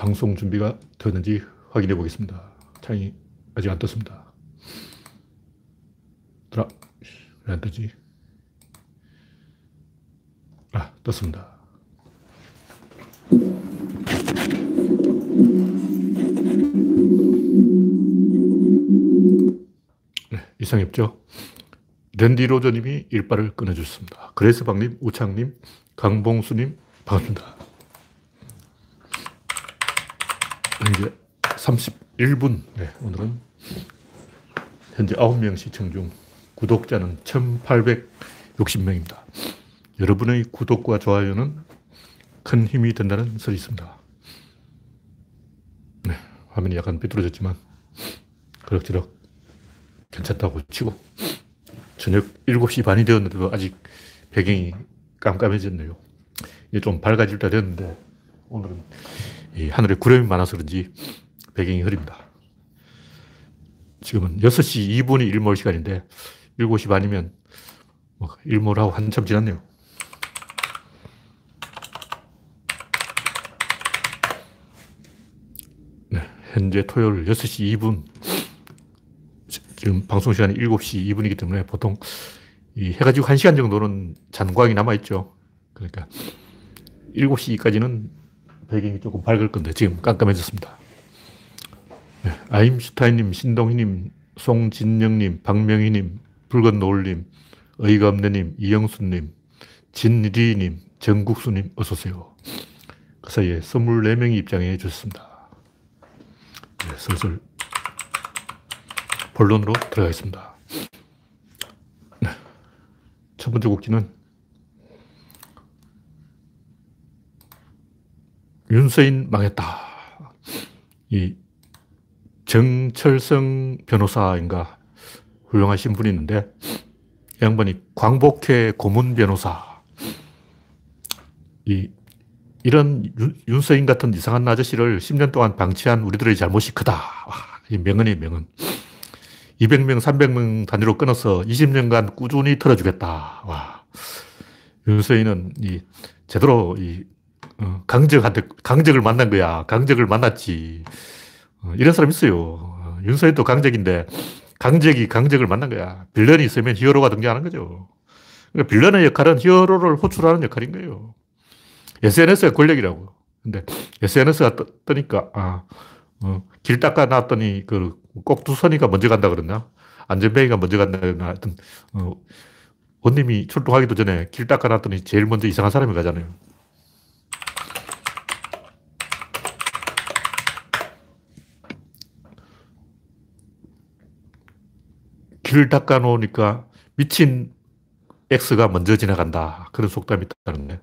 방송 준비가 되었는지 확인해 보겠습니다. 창이 아직 안 떴습니다. 들어, 왜안 뜨지? 아, 떴습니다. 네, 이상이 없죠? 랜디 로저님이 일발을 끊어주셨습니다. 그레스방님, 우창님, 강봉수님, 반갑습니다. 이제 31분. 네, 오늘은 현재 9명 시청 중 구독자는 1860명입니다. 여러분의 구독과 좋아요는 큰 힘이 된다는 설이 있습니다. 네, 화면이 약간 삐뚤어졌지만 그럭저럭 괜찮다고 치고 저녁 7시 반이 되었는데도 아직 배경이 깜깜해졌네요. 이제 좀 밝아질 때 됐는데 오늘은 하늘에 구름이 많아서 그런지 배경이 흐립니다. 지금은 6시 2분이 일몰 시간인데 7시 반이면 뭐 일몰하고 한참 지났네요. 네, 현재 토요일 6시 2분. 지금 방송 시간이 7시 2분이기 때문에 보통 이 해가 지고 1시간 정도는 잔광이 남아있죠. 그러니까 7시까지는 배경이 조금 밝을 건데 지금 깜깜해졌습니다. 네, 아임슈타인님, 신동희님, 송진영님, 박명희님, 붉은 노을님, 의가 없네님, 이영수님, 진리님, 정국수님, 어서오세요. 그 사이에 24명이 입장해 주셨습니다. 네, 슬슬 본론으로 들어가겠습니다. 네. 첫 번째 곡지는 윤서인 망했다. 이 정철성 변호사인가 훌륭하신 분이 있는데 이 양반이 광복회 고문 변호사 이 이런 윤, 서인 같은 이상한 아저씨를 10년 동안 방치한 우리들의 잘못이 크다. 와, 이 명언이 명언. 200명, 300명 단위로 끊어서 20년간 꾸준히 털어주겠다. 와. 윤서인은 이 제대로 이 어, 강적한테 강적을 만난 거야. 강적을 만났지. 어, 이런 사람 있어요. 어, 윤서인도 강적인데 강적이 강적을 만난 거야. 빌런이 있으면 히어로가 등장하는 거죠. 그러니까 빌런의 역할은 히어로를 호출하는 역할인 거예요. SNS가 권력이라고. 근데 SNS가 떠, 니까 아, 어, 길 닦아 놨더니, 그, 꼭두선이가 먼저 간다 그랬나? 안전뱅이가 먼저 간다 그랬나? 하여튼, 어, 원님이 출동하기도 전에 길 닦아 놨더니 제일 먼저 이상한 사람이 가잖아요. 길 닦아 놓으니까 미친 X가 먼저 지나간다. 그런 속담이 있다는데.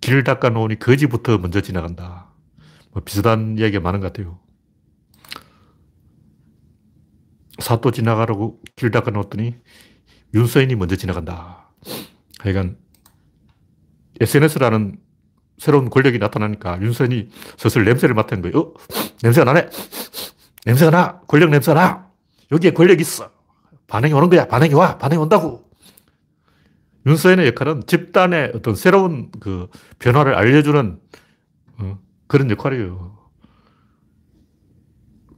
길 닦아 놓으니 거지부터 먼저 지나간다. 뭐 비슷한 이야기가 많은 것 같아요. 사또 지나가라고 길 닦아 놓았더니 윤서인이 먼저 지나간다. 하여간 SNS라는 새로운 권력이 나타나니까 윤서인이 슬슬 냄새를 맡은 거예요. 어? 냄새가 나네? 냄새가 나! 권력 냄새가 나! 여기에 권력이 있어. 반응이 오는 거야. 반응이 와. 반응이 온다고. 윤서인의 역할은 집단의 어떤 새로운 그 변화를 알려주는 어, 그런 역할이에요.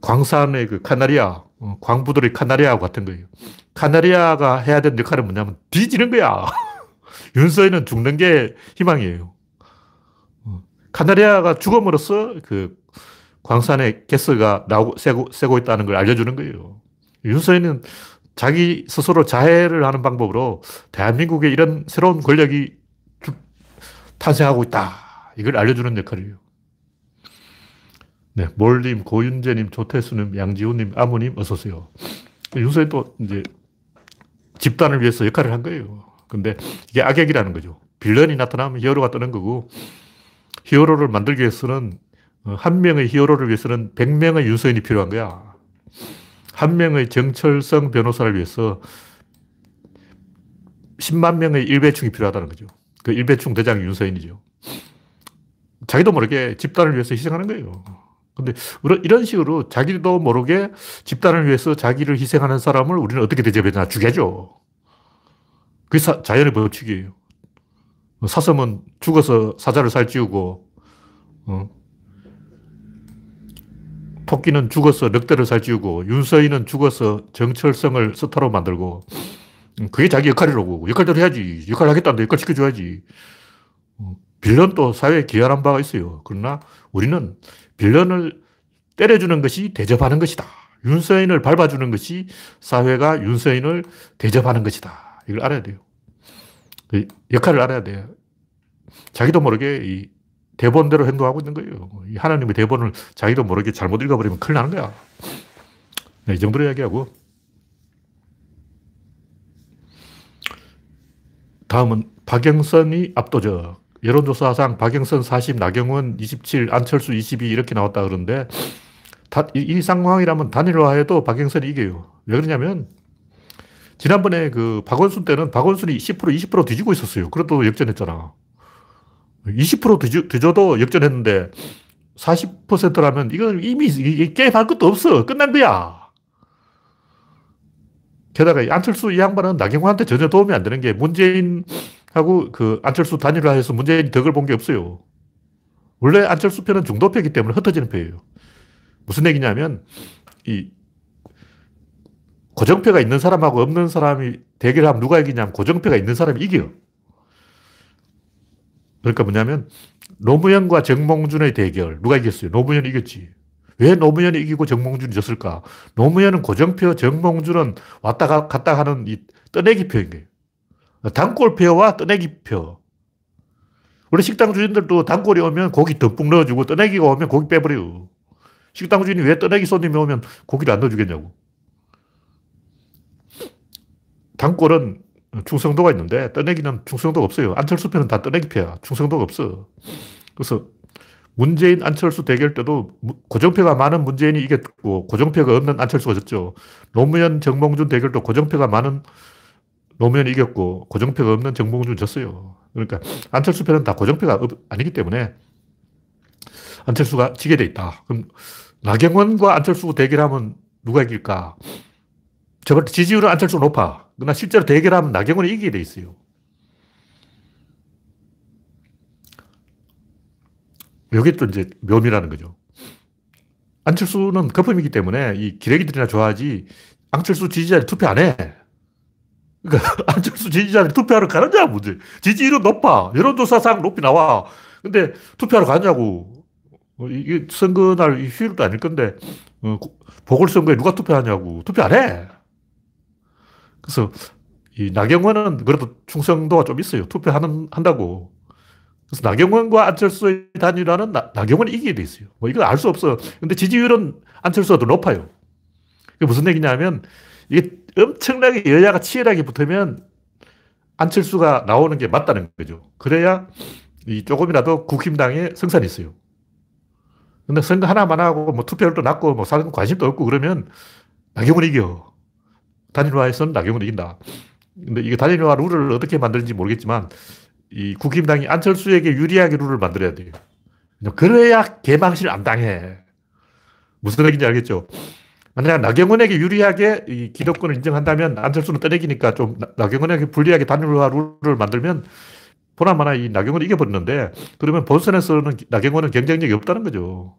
광산의 그 카나리아, 어, 광부들의 카나리아와 같은 거예요. 카나리아가 해야 되는 역할은 뭐냐면 뒤지는 거야. 윤서인은 죽는 게 희망이에요. 어, 카나리아가 죽음으로써 그 광산의 가스가 나오고, 새고, 새고 있다는 걸 알려주는 거예요. 윤서인은 자기 스스로 자해를 하는 방법으로 대한민국에 이런 새로운 권력이 탄생하고 있다. 이걸 알려주는 역할이에요. 네, 몰님, 고윤재님, 조태수님, 양지훈님, 아무님, 어서오세요. 윤서인 또 이제 집단을 위해서 역할을 한 거예요. 근데 이게 악역이라는 거죠. 빌런이 나타나면 히어로가 뜨는 거고, 히어로를 만들기 위해서는, 어, 한 명의 히어로를 위해서는 100명의 윤서인이 필요한 거야. 한 명의 정철성 변호사를 위해서 10만 명의 일배충이 필요하다는 거죠. 그 일배충 대장이 윤서인이죠. 자기도 모르게 집단을 위해서 희생하는 거예요. 근데 이런 식으로 자기도 모르게 집단을 위해서 자기를 희생하는 사람을 우리는 어떻게 대접해야 죽여줘. 그게 사, 자연의 법칙이에요. 사슴은 죽어서 사자를 살찌우고, 어, 토끼는 죽어서 늑대를 살찌우고 윤서인은 죽어서 정철성을 스타로 만들고 음, 그게 자기 역할이라고. 역할대로 해야지. 역할 하겠다는데 역할 시켜줘야지. 어, 빌런도 사회에 기여하는 바가 있어요. 그러나 우리는 빌런을 때려주는 것이 대접하는 것이다. 윤서인을 밟아주는 것이 사회가 윤서인을 대접하는 것이다. 이걸 알아야 돼요. 그 역할을 알아야 돼요. 자기도 모르게 이 대본대로 행동하고 있는 거예요. 하나님의 대본을 자기도 모르게 잘못 읽어버리면 큰일 나는 거야. 네, 이 정도로 이야기하고. 다음은 박영선이 압도적. 여론조사상 박영선 40, 나경원 27, 안철수 22 이렇게 나왔다 그러는데 다, 이, 이 상황이라면 단일화해도 박영선이 이겨요. 왜 그러냐면 지난번에 그 박원순 때는 박원순이 10% 20% 뒤지고 있었어요. 그래도 역전했잖아. 20% 뒤져, 뒤져도 역전했는데 40%라면 이건 이미 게임 할 것도 없어. 끝난 거야. 게다가 안철수 이 양반은 나경원한테 전혀 도움이 안 되는 게 문재인하고 그 안철수 단일화해서 문재인이 덕을 본 게 없어요. 원래 안철수 편은 중도표이기 때문에 흩어지는 표예요. 무슨 얘기냐면 이 고정표가 있는 사람하고 없는 사람이 대결하면 누가 이기냐면 고정표가 있는 사람이 이겨. 그러니까 뭐냐면 노무현과 정몽준의 대결 누가 이겼어요? 노무현이 이겼지. 왜 노무현이 이기고 정몽준이 졌을까? 노무현은 고정표, 정몽준은 왔다 갔다 하는 이 떠내기 표인 거예요. 단골표와 떠내기 표. 원래 식당 주인들도 단골이 오면 고기 듬뿍 넣어주고 떠내기가 오면 고기 빼버려요. 식당 주인이 왜 떠내기 손님이 오면 고기를 안 넣어주겠냐고. 단골은 충성도가 있는데 떠내기는 충성도가 없어요. 안철수 편은 다 떠내기 표야. 충성도가 없어. 그래서 문재인 안철수 대결 때도 고정표가 많은 문재인이 이겼고 고정표가 없는 안철수가 졌죠. 노무현 정몽준 대결도 고정표가 많은 노무현이 이겼고 고정표가 없는 정몽준 졌어요. 그러니까 안철수 편은 다 고정표가 아니기 때문에 안철수가 지게 돼 있다. 그럼 나경원과 안철수 대결하면 누가 이길까? 저번 지지율은 안철수가 높아. 그러나 실제로 대결하면 나경원이 이기게 돼 있어요. 이게 또 이제 묘미라는 거죠. 안철수는 거품이기 때문에 이 기레기들이나 좋아하지 안철수 지지자들이 투표 안 해. 그러니까 안철수 지지자들이 투표하러 가느냐 문제. 지지율은 높아. 여론조사상 높이 나와. 근데 투표하러 가냐고. 어, 이게 선거날 휴일도 아닐 건데 어, 보궐선거에 누가 투표하냐고. 투표 안 해. 그래서 이 나경원은 그래도 충성도가 좀 있어요. 투표하는, 한다고. 그래서 나경원과 안철수의 단일화는 나, 나경원이 이기게 돼 있어요. 뭐 이건 알 수 없어. 근데 지지율은 안철수가 더 높아요. 그게 무슨 얘기냐면 이게 엄청나게 여야가 치열하게 붙으면 안철수가 나오는 게 맞다는 거죠. 그래야 이 조금이라도 국힘당에 성산이 있어요. 근데 선거 하나만 하고 뭐 투표율도 낮고 뭐 사람 관심도 없고 그러면 나경원이 이겨. 단일화에서는 나경원이 이긴다. 근데 이게 단일화 룰을 어떻게 만드는지 모르겠지만 이 국힘당이 안철수에게 유리하게 룰을 만들어야 돼요. 그래야 개망실 안 당해. 무슨 얘기인지 알겠죠? 만약 나경원에게 유리하게 이 기득권을 인정한다면 안철수는 떠내기니까 좀 나경원에게 불리하게 단일화 룰을 만들면 보나마나 이 나경원을 이겨버리는데 그러면 본선에서는 나경원은 경쟁력이 없다는 거죠.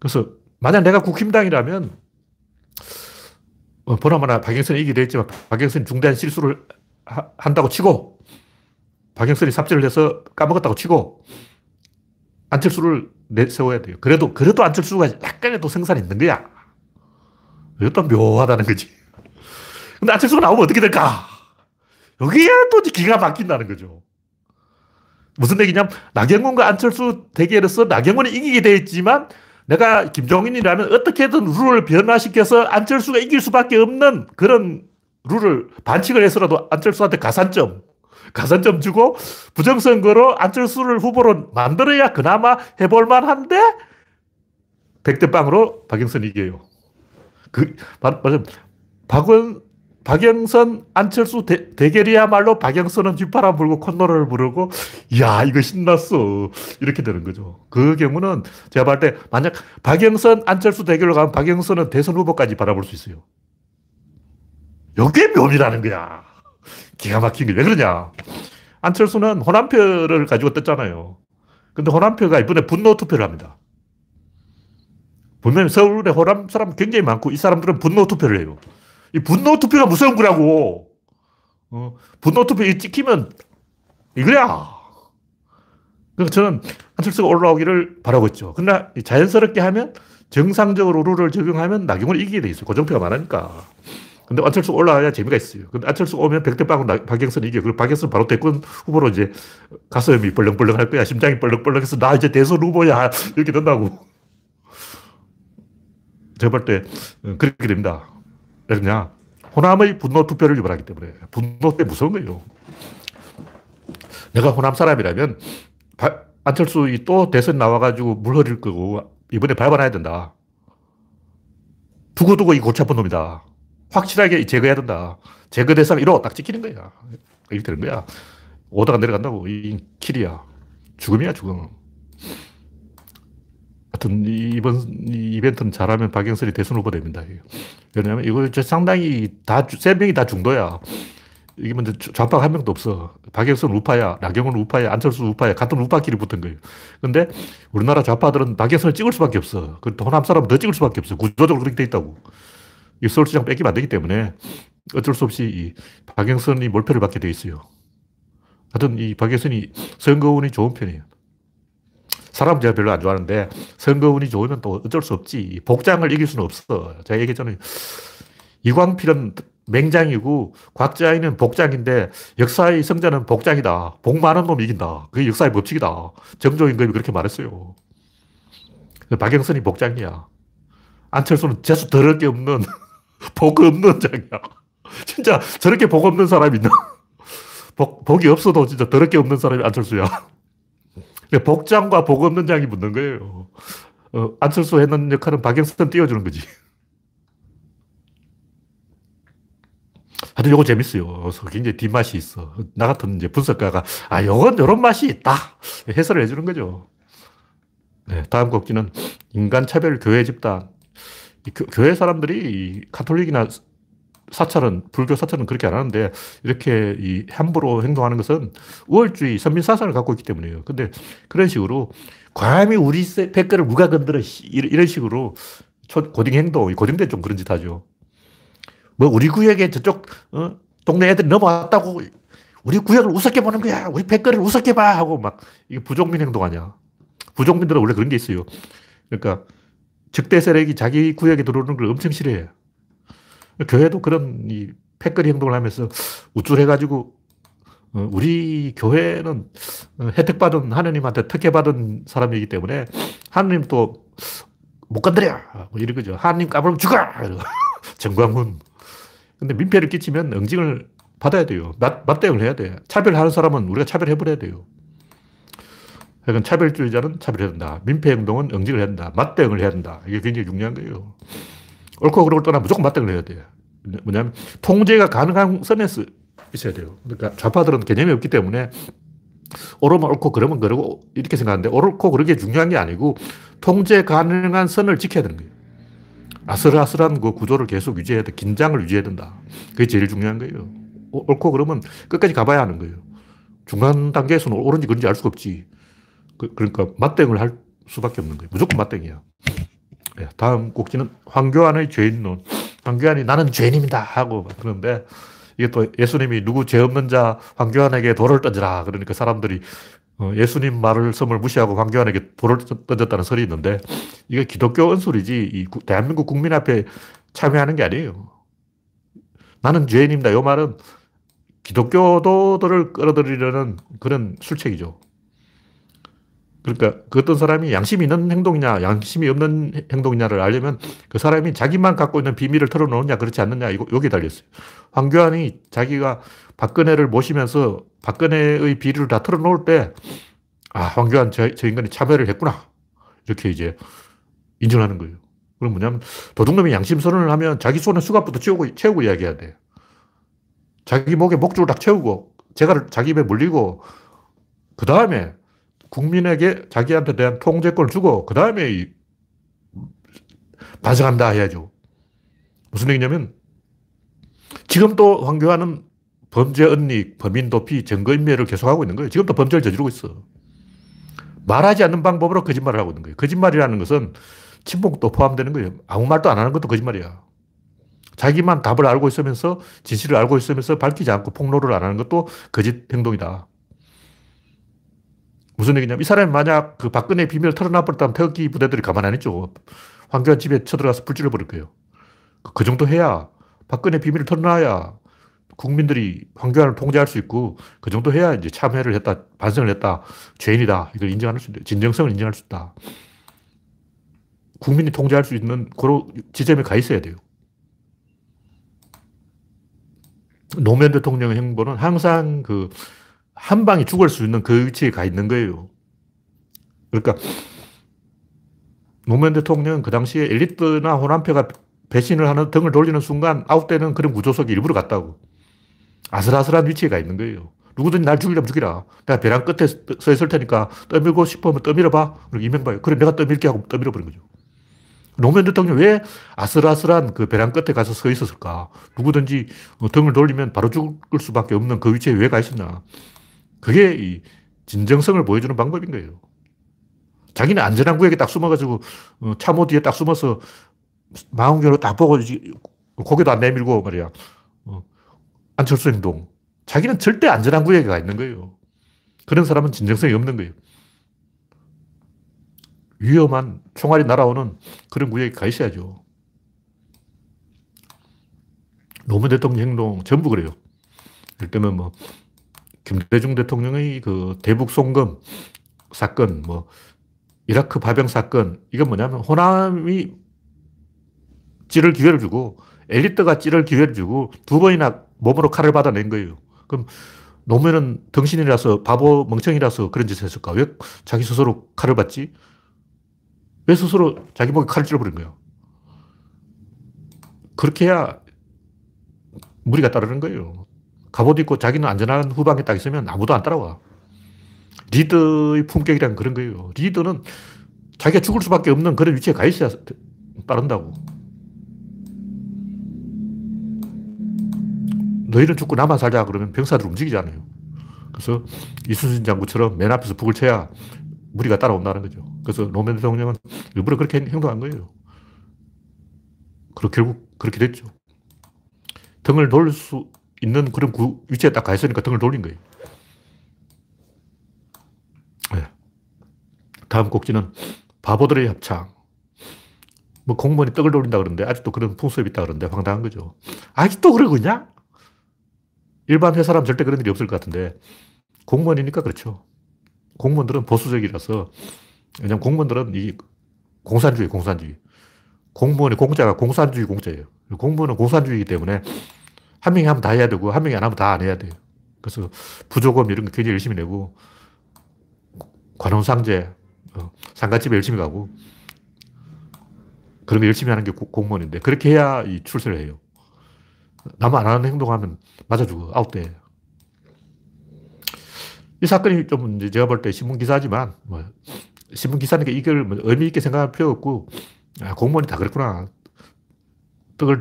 그래서 만약 내가 국힘당이라면 어, 보나마나 박영선이 이기게 됐지만 박영선이 중대한 실수를 하, 한다고 치고 박영선이 삽질을 해서 까먹었다고 치고 안철수를 내세워야 돼요. 그래도, 그래도 안철수가 약간의 또 생산이 있는 거야. 이것도 묘하다는 거지. 근데 안철수가 나오면 어떻게 될까? 여기에 또 기가 막힌다는 거죠. 무슨 얘기냐면, 나경원과 안철수 대결에서 나경원이 이기게 되 있지만, 내가 김종인이라면 어떻게든 룰을 변화시켜서 안철수가 이길 수밖에 없는 그런 룰을 반칙을 해서라도 안철수한테 가산점, 가산점 주고 부정선거로 안철수를 후보로 만들어야 그나마 해볼만 한데 백대빵으로 박영선 이겨요. 그, 맞아. 박원, 박영선, 안철수 대, 결이야말로 박영선은 뒷바람 불고 콧노래를 부르고, 야 이거 신났어. 이렇게 되는 거죠. 그 경우는 제가 봤을 때, 만약 박영선, 안철수 대결로 가면 박영선은 대선 후보까지 바라볼 수 있어요. 이게 묘미라는 거야. 기가 막힌 게 왜 그러냐. 안철수는 호남표를 가지고 떴잖아요. 근데 호남표가 이번에 분노 투표를 합니다. 분명히 서울에 호남 사람 굉장히 많고 이 사람들은 분노 투표를 해요. 이 분노 투표가 무서운 거라고. 어, 분노 투표 찍히면 이거야. 그래서 저는 한철수가 올라오기를 바라고 있죠. 그러나 자연스럽게 하면 정상적으로 룰을 적용하면 나경원이 이기게 돼 있어요. 고정표가 많으니까. 근데 안철수 올라와야 재미가 있어요. 근데 안철수 오면 백대빵은 박영선 이겨. 그리고 박영선 바로 대권 후보로 이제 가슴이 벌렁벌렁 할 거야. 심장이 벌렁벌렁 해서 나 이제 대선 후보야. 이렇게 된다고. 제가 볼 때, 어, 그렇게 됩니다. 왜냐 호남의 분노 투표를 유발하기 때문에. 분노 때 무서운 거예요. 내가 호남 사람이라면, 안철수 또 대선 나와가지고 물 흐릴 거고, 이번에 밟아놔야 된다. 두고두고 이 골치 아픈 놈이다. 확실하게 제거해야 된다. 제거 대상 1호 딱 찍히는 거야. 이렇게 되는 거야. 오다가 내려간다고. 이 킬이야. 죽음이야, 죽음. 하여튼, 이번 이벤트는 잘하면 박영선이 대선 후보 됩니다. 왜냐면 이거 상당히 다, 세 명이 다 중도야. 이게 먼저 좌파가 한 명도 없어. 박영선 우파야, 나경원 우파야, 안철수 우파야, 같은 우파끼리 붙은 거예요. 근데 우리나라 좌파들은 박영선을 찍을 수밖에 없어. 그 호남 사람은 더 찍을 수밖에 없어. 구조적으로 그렇게 돼 있다고. 이 서울시장 뺏기면 안 되기 때문에 어쩔 수 없이 이 박영선이 몰표를 받게 돼 있어요. 하여튼 이 박영선이 선거운이 좋은 편이에요. 사람 제가 별로 안 좋아하는데 선거 운이 좋으면 또 어쩔 수 없지. 복장을 이길 수는 없어. 제가 얘기했잖아요. 이광필은 맹장이고 곽자인은 복장인데 역사의 성자는 복장이다. 복 많은 놈이 이긴다. 그게 역사의 법칙이다. 정조임금이 그렇게 말했어요. 박영선이 복장이야. 안철수는 재수 더럽게 없는 복 없는 장이야. 진짜 저렇게 복 없는 사람이 있나? 복, 복이 없어도 진짜 더럽게 없는 사람이 안철수야. 복장과 복 없는 장이 붙는 거예요. 어, 안철수 했는 역할은 박영선 띄워주는 거지. 하여튼 요거 재밌어요. 굉장히 뒷맛이 있어. 나 같은 이제 분석가가, 아, 요건 요런 맛이 있다. 해설을 해주는 거죠. 네, 다음 곡지는 인간차별 교회 집단. 교, 회 사람들이 카톨릭이나 사찰은, 불교 사찰은 그렇게 안 하는데, 이렇게 이 함부로 행동하는 것은 우월주의, 선민사상을 갖고 있기 때문이에요. 근데 그런 식으로, 감히 우리 백거를 누가 건드려, 이런 식으로 고딩 행동, 고딩때 좀 그런 짓 하죠. 뭐 우리 구역에 저쪽 어? 동네 애들이 넘어왔다고 우리 구역을 우습게 보는 거야. 우리 백거리를 우습게 봐. 하고 막 이게 부족민 행동 아니야. 부족민들은 원래 그런 게 있어요. 그러니까 적대 세력이 자기 구역에 들어오는 걸 엄청 싫어해. 교회도 그런 이 패거리 행동을 하면서 우쭐해가지고 어, 우리 교회는 혜택받은 하느님한테 특혜받은 사람이기 때문에 하느님 또 못 건드려 뭐 이런 거죠. 하느님 까불면 죽어 정광훈 근데 민폐를 끼치면 응징을 받아야 돼요. 맞, 맞대응을 해야 돼. 차별하는 사람은 우리가 차별해버려야 돼요. 그러니까 차별주의자는 차별해야 된다. 민폐 행동은 응징을 해야 된다. 맞대응을 해야 된다. 이게 굉장히 중요한 거예요. 옳고 그름을 떠나 무조건 맞대응을 해야 돼요. 뭐냐면 통제가 가능한 선에서 있어야 돼요. 그러니까 좌파들은 개념이 없기 때문에 옳으면 옳고 그러면 그러고 이렇게 생각하는데 옳고 그러게 중요한 게 아니고 통제 가능한 선을 지켜야 되는 거예요. 아슬아슬한 그 구조를 계속 유지해야 돼. 긴장을 유지해야 된다. 그게 제일 중요한 거예요. 옳고 그러면 끝까지 가봐야 하는 거예요. 중간 단계에서는 옳은지 그런지 알 수가 없지. 그, 러니까 맞대응을 할 수밖에 없는 거예요. 무조건 맞대응이야. 네, 다음 꼭지는 황교안의 죄인론. 황교안이 나는 죄인입니다 하고 그러는데 이게 또 예수님이 누구 죄 없는 자 황교안에게 돌을 던져라. 그러니까 사람들이 어, 예수님 말을 섬을 무시하고 황교안에게 돌을 던졌다는 설이 있는데 이게 기독교 은술이지 이 대한민국 국민 앞에 참여하는 게 아니에요. 나는 죄인입니다. 이 말은 기독교도들을 끌어들이려는 그런 술책이죠. 그러니까 그 어떤 사람이 양심이 있는 행동이냐, 양심이 없는 행동이냐를 알려면 그 사람이 자기만 갖고 있는 비밀을 털어놓느냐, 그렇지 않느냐, 이거, 여기에 달렸어요. 황교안이 자기가 박근혜를 모시면서 박근혜의 비리를 다 털어놓을 때, 아, 황교안 저, 저 인간이 차별을 했구나. 이렇게 이제 인정하는 거예요. 그럼 뭐냐면 도둑놈이 양심 선언을 하면 자기 손에 수갑부터 채우고, 채우고 이야기해야 돼. 자기 목에 목줄을 딱 채우고, 제가 자기 입에 물리고, 그 다음에 국민에게 자기한테 대한 통제권을 주고, 그 다음에 반성한다 해야죠. 무슨 얘기냐면, 지금 또 황교안은 범죄 은닉, 범인 도피, 증거인멸을 계속하고 있는 거예요. 지금도 범죄를 저지르고 있어. 말하지 않는 방법으로 거짓말을 하고 있는 거예요. 거짓말이라는 것은 친목도 포함되는 거예요. 아무 말도 안 하는 것도 거짓말이야. 자기만 답을 알고 있으면서 진실을 알고 있으면서 밝히지 않고 폭로를 안 하는 것도 거짓 행동이다. 무슨 얘기냐면 이 사람이 만약 그 박근혜 비밀을 털어놔버렸다면 태극기 부대들이 가만 안 있죠. 황교안 집에 쳐들어가서 불 질러버릴 거예요. 그, 그 정도 해야 박근혜 비밀을 털어놔야 국민들이 황교안을 통제할 수 있고 그 정도 해야 이제 참회를 했다, 반성을 했다, 죄인이다 이걸 인정할 수 있다, 진정성을 인정할 수 있다. 국민이 통제할 수 있는 그런 지점에 가 있어야 돼요. 노무현 대통령의 행보는 항상 그 한 방에 죽을 수 있는 그 위치에 가 있는 거예요. 그러니까 노무현 대통령 그 당시에 엘리트나 호남표가 배신을 하는 등을 돌리는 순간 아웃되는 그런 구조 속에 일부러 갔다고. 아슬아슬한 위치에 가 있는 거예요. 누구든지 날 죽이려면 죽이라. 내가 벼랑 끝에 서 있을 테니까 떠밀고 싶으면 떠밀어봐. 이명박이 그래 내가 떠밀게 하고 떠밀어버린 거죠. 노무현 대통령 왜 아슬아슬한 그 벼랑 끝에 가서 서 있었을까? 누구든지 등을 돌리면 바로 죽을 수밖에 없는 그 위치에 왜 가 있었나? 그게 이 진정성을 보여주는 방법인 거예요. 자기는 안전한 구역에 딱 숨어가지고 어, 참호 뒤에 딱 숨어서 망원경으로 딱 보고 고개도 안 내밀고 말이야. 어, 안철수 행동. 자기는 절대 안전한 구역에 가 있는 거예요. 그런 사람은 진정성이 없는 거예요. 위험한 총알이 날아오는 그런 구역에 가 있어야죠. 노무현 대통령 행동 전부 그래요. 예를 들면 뭐, 김대중 대통령의 그 대북 송금 사건, 뭐, 이라크 파병 사건, 이건 뭐냐면 호남이 찌를 기회를 주고 엘리트가 찌를 기회를 주고 두 번이나 몸으로 칼을 받아낸 거예요. 그럼 노무현은 덩신이라서 바보 멍청이라서 그런 짓을 했을까? 왜 자기 스스로 칼을 받지? 왜 스스로 자기 목에 칼을 찔러버린 거야? 그렇게 해야 무리가 따르는 거예요. 갑옷 입고 자기는 안전한 후방에 딱 있으면 아무도 안 따라와. 리더의 품격이란 그런 거예요. 리더는 자기가 죽을 수밖에 없는 그런 위치에 가 있어야 따른다고. 너희는 죽고 나만 살자 그러면 병사들 움직이잖아요. 그래서 이순신 장군처럼 맨 앞에서 북을 쳐야 무리가 따라온다는 거죠. 그래서 노무현 대통령은 일부러 그렇게 행동한 거예요. 그리고 결국 그렇게 됐죠. 등을 돌릴 수 있는 그런 구, 위치에 딱 가 있으니까 등을 돌린 거예요. 네. 다음 곡지는 바보들의 합창. 뭐 공무원이 떡을 돌린다 그러는데 아직도 그런 풍습이 있다 그러는데 황당한 거죠. 아직도 그러고 있냐? 일반 회사라면 절대 그런 일이 없을 것 같은데 공무원이니까 그렇죠. 공무원들은 보수적이라서 왜냐면 공무원들은 이 공산주의, 공산주의. 공무원의 공자가 공산주의 공자예요. 공무원은 공산주의이기 때문에 한 명이 하면 다 해야 되고 한 명이 안 하면 다 안 해야 돼요. 그래서 부조금 이런 거 굉장히 열심히 내고 관혼상제, 어, 상가집에 열심히 가고 그런 거 열심히 하는 게 공무원인데 그렇게 해야 이 출세를 해요. 남 안 하는 행동하면 맞아 죽어. 아웃돼. 이 사건이 좀 이제 제가 볼 때 신문 기사지만 뭐 신문 기사니까 이걸 뭐 의미 있게 생각할 필요 없고 아, 공무원이 다 그렇구나. 떡을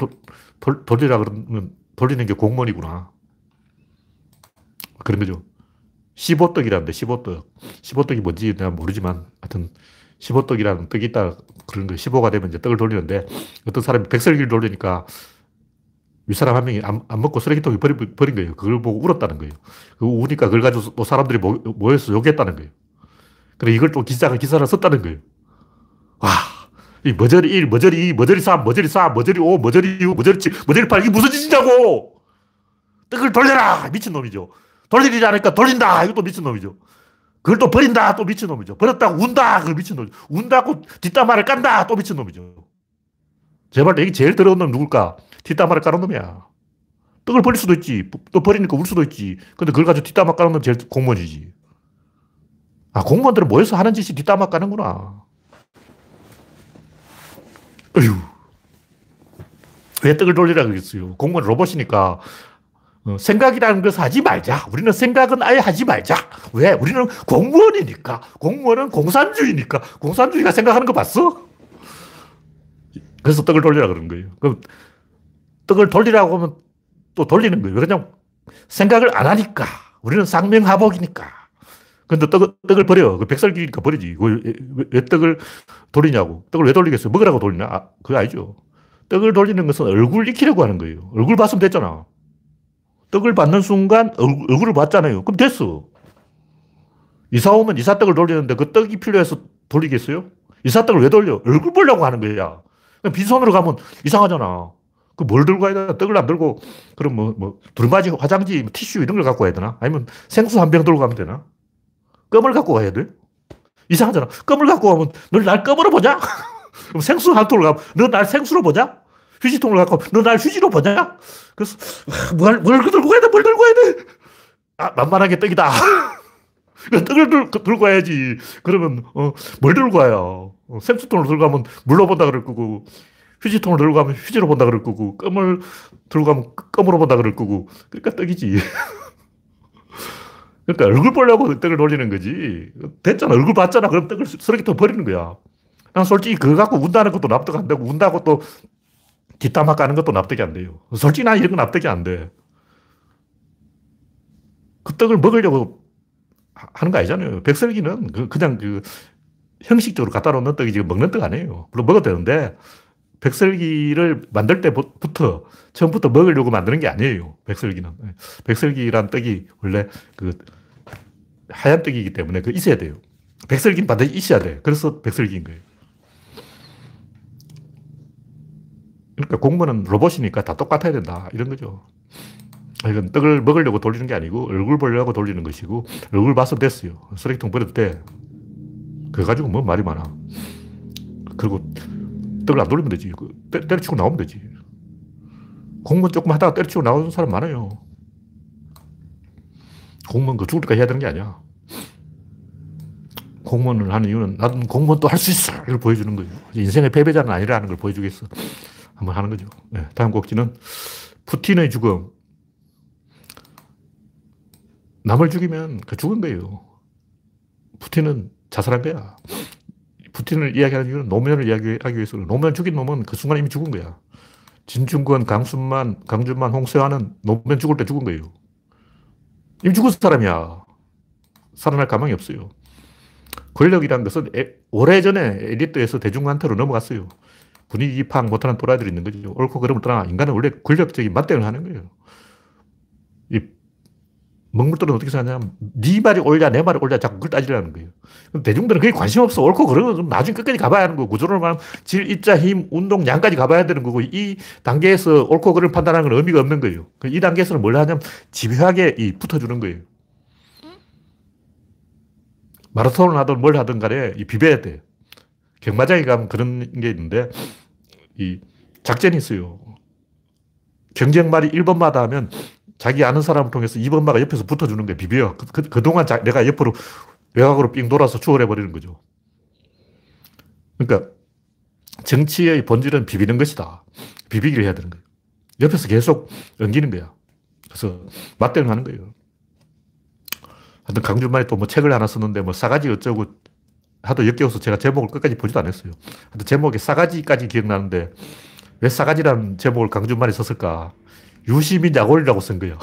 돌리라 그러면 돌리는 게 공무원이구나. 그런 거죠. 15떡이라는데 15떡. 15떡이 뭔지 내가 모르지만 하여튼 15떡이라는 떡이 있다 그런 거 15가 되면 이제 떡을 돌리는데 어떤 사람이 백설기를 돌리니까 윗사람 한 명이 안, 안 먹고 쓰레기통에 버리, 버린 거예요. 그걸 보고 울었다는 거예요. 그 우니까 그걸 가지고 또 사람들이 모, 모여서 욕했다는 거예요. 그래 이걸 또 기자가 기사를 썼다는 거예요. 와, 이 머저리 1, 머저리 2, 머저리 3, 머저리 4, 머저리 5, 머저리 6, 머저리 7, 머저리 8, 이게 무슨 짓이냐고! 떡을 돌려라! 미친놈이죠. 돌리지 않으니까 돌린다! 이것도 미친놈이죠. 그걸 또 버린다! 또 미친놈이죠. 버렸다고 운다! 그 미친놈이죠. 운다고 뒷담화를 깐다! 또 미친놈이죠. 제발 여기 제일 더러운 놈 누굴까? 뒷담화를 까는 놈이야. 떡을 버릴 수도 있지. 또 버리니까 울 수도 있지. 근데 그걸 가지고 뒷담화 까는 놈 제일 공무원이지. 아, 공무원들은 모여서 하는 짓이 뒷담화 까는구나. 어휴. 왜 떡을 돌리라 그랬어요? 공무원 로봇이니까 어, 생각이라는 것을 하지 말자. 우리는 생각은 아예 하지 말자. 왜? 우리는 공무원이니까. 공무원은 공산주의니까. 공산주의가 생각하는 거 봤어? 그래서 떡을 돌리라 그런 거예요. 그럼 떡을 돌리라고 하면 또 돌리는 거예요. 왜냐면 생각을 안 하니까. 우리는 쌍명하복이니까. 근데 떡, 떡을 버려. 그 백설기니까 버리지. 왜, 왜, 떡을 돌리냐고. 떡을 왜 돌리겠어요? 먹으라고 돌리나? 아, 그거 아니죠. 떡을 돌리는 것은 얼굴 익히려고 하는 거예요. 얼굴 봤으면 됐잖아. 떡을 받는 순간 얼굴, 얼굴을 봤잖아요. 그럼 됐어. 이사 오면 이사 떡을 돌리는데 그 떡이 필요해서 돌리겠어요? 이사 떡을 왜 돌려? 얼굴 보려고 하는 거야. 빈손으로 가면 이상하잖아. 그 뭘 들고 가야 되나? 떡을 안 들고, 그럼 뭐, 뭐, 두루마지, 화장지, 뭐 티슈 이런 걸 갖고 가야 되나? 아니면 생수 한 병 들고 가면 되나? 껌을 갖고 가야 돼? 이상하잖아. 껌을 갖고 가면 널 날 껌으로 보냐? 그럼 생수 한 통을 가면 너 날 생수로 보냐? 휴지통을 갖고 너 날 휴지로 보냐? 그래서 뭘, 뭘 들고 가야 돼? 뭘 들고 가야 돼? 아, 만만하게 떡이다. 떡을 들, 들고 가야지. 그러면, 어, 뭘 들고 가요? 어, 생수통을 들고 가면 물로 본다 그럴 거고, 휴지통을 들고 가면 휴지로 본다 그럴 거고, 껌을 들고 가면 껌으로 본다 그럴 거고, 그러니까 떡이지. 그러니까 얼굴 보려고 떡을 돌리는 거지. 됐잖아. 얼굴 봤잖아. 그럼 떡을 쓰레기통 버리는 거야. 난 솔직히 그거 갖고 운다는 것도 납득 안 되고, 운다고 또 뒷담화 까는 것도 납득이 안 돼요. 솔직히 난 이런 건 납득이 안 돼. 그 떡을 먹으려고 하는 거 아니잖아요. 백설기는 그, 그냥 그 형식적으로 갖다 놓는 떡이 지금 먹는 떡 아니에요. 물론 먹어도 되는데, 백설기를 만들 때부터, 처음부터 먹으려고 만드는 게 아니에요. 백설기는. 백설기란 떡이 원래 그 하얀 떡이기 때문에 그 있어야 돼요. 백설기는 반드시 있어야 돼. 그래서 백설기인 거예요. 그러니까 공무원은 로봇이니까 다 똑같아야 된다. 이런 거죠. 이건 떡을 먹으려고 돌리는 게 아니고 얼굴 보려고 돌리는 것이고 얼굴 봐서 됐어요. 쓰레기통 버려도 돼. 그거 가지고 뭐 말이 많아. 그리고 떡을 안 돌리면 되지. 그 때, 때려치고 나오면 되지. 공무원 조금 하다가 때려치고 나오는 사람 많아요. 공무원 그 죽을 때까지 해야 되는 게 아니야. 공무원을 하는 이유는 나는 공무원도 할 수 있어! 이걸 보여주는 거예요. 인생의 패배자는 아니라는 걸 보여주겠어. 한번 하는 거죠. 네, 다음 곡지는 푸틴의 죽음. 남을 죽이면 그 죽은 거예요. 푸틴은 자살한 거야. 푸틴을 이야기하는 이유는 노무현을 이야기하기 위해서 노무현 죽인 놈은 그 순간 이미 죽은 거야. 진중권, 강순만, 강준만, 홍세환은 노무현 죽을 때 죽은 거예요. 이미 죽은 사람이야. 살아날 가망이 없어요. 권력이란 것은 오래전에 엘리트에서 대중한테로 넘어갔어요. 분위기 파악 못하는 또라이들이 있는 거죠. 옳고 그름을 떠나 인간은 원래 권력적인 맞대응을 하는 거예요. 이 먹물들은 어떻게 생각하냐면 네 말이 옳냐 내 말이 옳냐 자꾸 그걸 따지려는 거예요. 대중들은 그게 관심 없어. 옳고 그러면 좀 나중에 끝까지 가봐야 하는 거고 구조를 말하면 질, 입자, 힘, 운동, 양까지 가봐야 되는 거고 이 단계에서 옳고 그름을 판단하는 건 의미가 없는 거예요. 그이 단계에서는 뭘 하냐면 집요하게 이 붙어주는 거예요. 마라톤을 하든 뭘 하든 간에 이 비벼야 돼. 경마장에 가면 그런 게 있는데 이 작전이 있어요. 경쟁말이 1번마다 하면 자기 아는 사람을 통해서 2번마가 옆에서 붙어주는 게 비벼. 그, 그, 그동안 자, 내가 옆으로 외곽으로 삥 돌아서 추월해버리는 거죠. 그러니까 정치의 본질은 비비는 것이다. 비비기를 해야 되는 거예요. 옆에서 계속 엉기는 거야. 그래서 맞대응 하는 거예요. 하여튼 강준만이 또 뭐 책을 하나 썼는데 뭐 싸가지 어쩌고 하도 역겨워서 제가 제목을 끝까지 보지도 않았어요. 하여튼 제목에 싸가지까지 기억나는데 왜 싸가지라는 제목을 강준만이 썼을까? 유시민 약올이라고 쓴 거예요.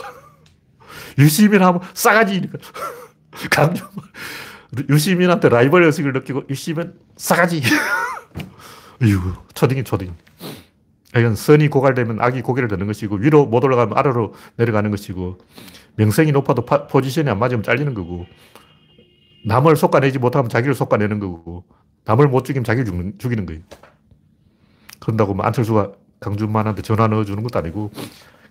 유시민 하면 싸가지니까. 강준만. 유시민한테 라이벌 의식을 느끼고 유시민 싸가지. 이유 초딩이 초딩. 이건 선이 고갈되면 악이 고개를 드는 것이고 위로 못 올라가면 아래로 내려가는 것이고 명성이 높아도 파, 포지션이 안 맞으면 잘리는 거고 남을 솎아내지 못하면 자기를 솎아내는 거고 남을 못 죽이면 자기를 죽는, 죽이는 거예요. 그런다고 뭐 안철수가 강준만한테 전화 넣어주는 것도 아니고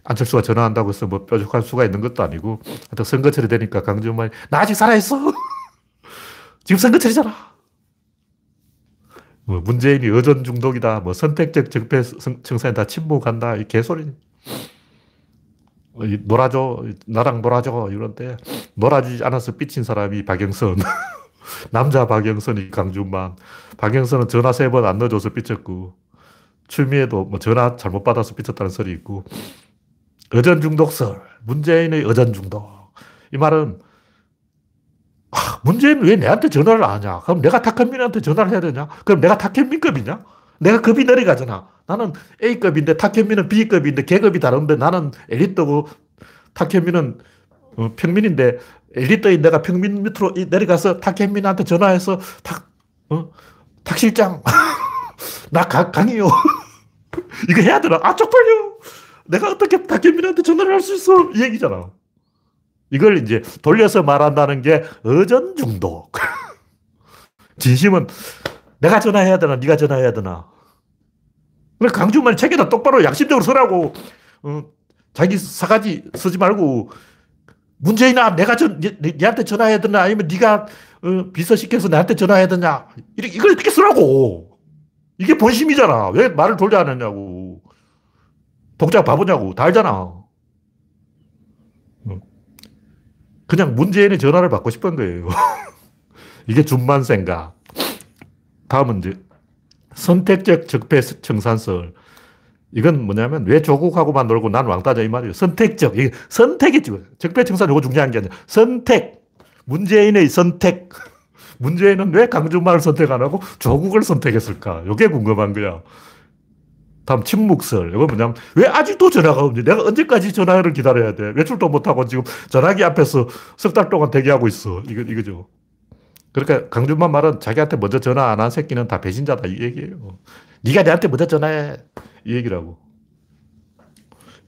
안철수가 전화한다고 해서 뭐 뾰족한 수가 있는 것도 아니고 하여튼 선거철이 되니까 강준만이 나 아직 살아있어. 지금 선거철이잖아. 뭐 문재인이 의전 중독이다. 뭐 선택적 적폐 청산이 다 침묵한다. 이 개소리. 놀아줘. 나랑 놀아줘. 이런데 놀아주지 않아서 삐친 사람이 박영선. 남자 박영선이 강준만. 박영선은 전화 세 번 안 넣어줘서 삐쳤고, 출미에도 뭐 전화 잘못 받아서 삐쳤다는 설이 있고, 의전 중독설. 문재인의 의전 중독. 이 말은, 아, 문재인은 왜 내한테 전화를 안 하냐? 그럼 내가 탁현민한테 전화를 해야 되냐? 그럼 내가 탁현민급이냐? 내가 급이 내려가잖아. 나는 A급인데 탁현민은 B급인데 계급이 다른데 나는 엘리트고 탁현민은 어, 평민인데 엘리트인 내가 평민 밑으로 내려가서 탁현민한테 전화해서 탁, 어? 탁 실장. 나 강, 강해요. 이거 해야 되나? 아, 쪽팔려. 내가 어떻게 탁현민한테 전화를 할 수 있어? 이 얘기잖아. 이걸 이제 돌려서 말한다는 게 어전 중독. 진심은 내가 전화해야 되나, 네가 전화해야 되나. 그래 강준만 책에다 똑바로 양심적으로 서라고. 어, 자기 사가지 쓰지 말고 문재인아 내가 전, 네 한테 전화해야 되나 아니면 네가 어, 비서시켜서 나한테 전화해야 되냐 이렇게 어떻게 쓰라고 이게 본심이잖아 왜 말을 돌려 안 하냐고 독자 바보냐고 다 알잖아 그냥 문재인의 전화를 받고 싶은 거예요 이게 준만 생각 다음은 이제 선택적 적폐 청산설 이건 뭐냐면 왜 조국하고만 놀고 난 왕따자 이 말이에요. 선택적. 이게 선택이지. 적폐 청산 이거 중요한 게 아니라 선택. 문재인의 선택. 문재인은 왜 강준만을 선택 안 하고 조국을 선택했을까? 이게 궁금한 거야. 다음 침묵설. 이거 뭐냐면 왜 아직도 전화가 없니? 내가 언제까지 전화를 기다려야 돼? 외출도 못하고 지금 전화기 앞에서 석 달 동안 대기하고 있어. 이거, 이거죠. 그러니까 강준만 말은 자기한테 먼저 전화 안 한 새끼는 다 배신자다 이 얘기예요. 네가 내한테 먼저 전화해. 이 얘기라고.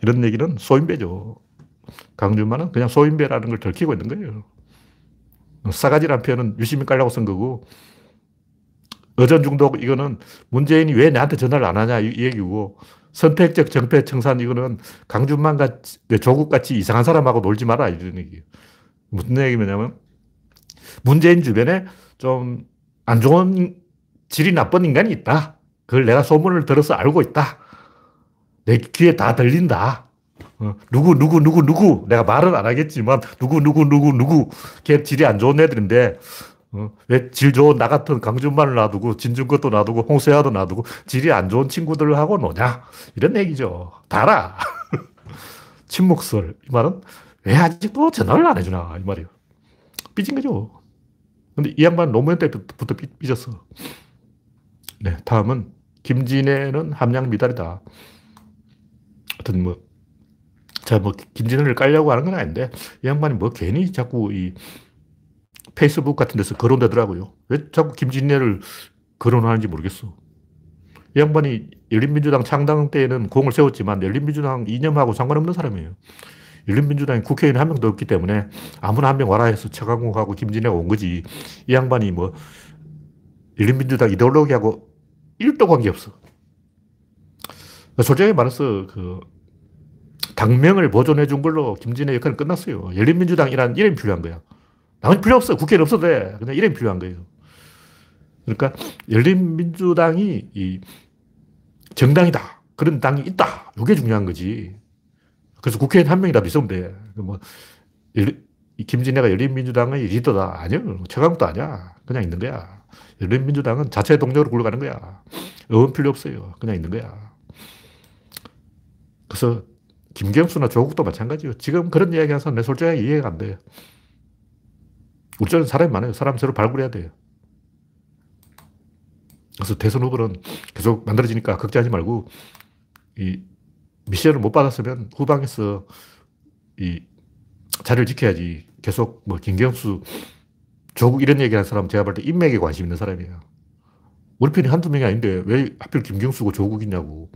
이런 얘기는 소인배죠. 강준만은 그냥 소인배라는 걸 들키고 있는 거예요. 싸가지란 표현은 유심히 깔라고 쓴 거고, 어전 중독 이거는 문재인이 왜 나한테 전화를 안 하냐 이 얘기고, 선택적 정패 청산 이거는 강준만 같이, 조국 같이 이상한 사람하고 놀지 마라 이런 얘기예요. 무슨 얘기냐면, 문재인 주변에 좀 안 좋은 질이 나쁜 인간이 있다. 그걸 내가 소문을 들어서 알고 있다. 내 귀에 다 들린다. 어, 누구, 누구, 누구, 누구. 내가 말은 안 하겠지만, 누구, 누구, 누구, 누구. 걔 질이 안 좋은 애들인데, 어, 왜질 좋은 나 같은 강준만을 놔두고, 진중것도 놔두고, 홍세아도 놔두고, 질이 안 좋은 친구들하고 노냐. 이런 얘기죠. 달아. 침묵설. 이 말은 왜 아직도 전화를 안 해주나. 이 말이에요. 삐진 거죠. 근데 이 양반 노무현 때부터 삐졌어. 네, 다음은 김진애는 함량 미달이다. 하여튼 뭐, 자, 뭐, 김진애를 깔려고 하는 건 아닌데, 이 양반이 뭐 괜히 자꾸 이 페이스북 같은 데서 거론되더라고요. 왜 자꾸 김진애를 거론하는지 모르겠어. 이 양반이 열린민주당 창당 때에는 공을 세웠지만 열린민주당 이념하고 상관없는 사람이에요. 열린민주당에 국회의원 한 명도 없기 때문에 아무나 한 명 와라 해서 최강욱하고 김진애가 온 거지. 이 양반이 뭐 열린민주당 이데올로기하고 1도 관계없어. 솔직히 말해서 그 당명을 보존해 준 걸로 김진애 역할은 끝났어요. 열린민주당이라는 이름이 필요한 거야. 나머지 필요 없어. 국회는 없어도 돼. 그냥 이름이 필요한 거예요. 그러니까 열린민주당이 이 정당이다. 그런 당이 있다. 이게 중요한 거지. 그래서 국회의원 한 명이라도 있으면 돼. 뭐, 김진애가 열린민주당의 리더다. 아니요. 최강도 아니야. 그냥 있는 거야. 열린민주당은 자체 동력으로 굴러가는 거야. 의원 필요 없어요. 그냥 있는 거야. 그래서 김경수나 조국도 마찬가지예요. 지금 그런 이야기 하는 내 솔직하게 이해가 안 돼요. 우리 쪽은 사람이 많아요. 사람 새로 발굴해야 돼요. 그래서 대선 후보는 계속 만들어지니까 걱정하지 말고 이 미션을 못 받았으면 후방에서 이 자리를 지켜야지. 계속 뭐 김경수 조국 이런 얘기 하는 사람 제가 볼 때 인맥에 관심 있는 사람이에요. 우리 편이 한두 명이 아닌데 왜 하필 김경수고 조국이냐고.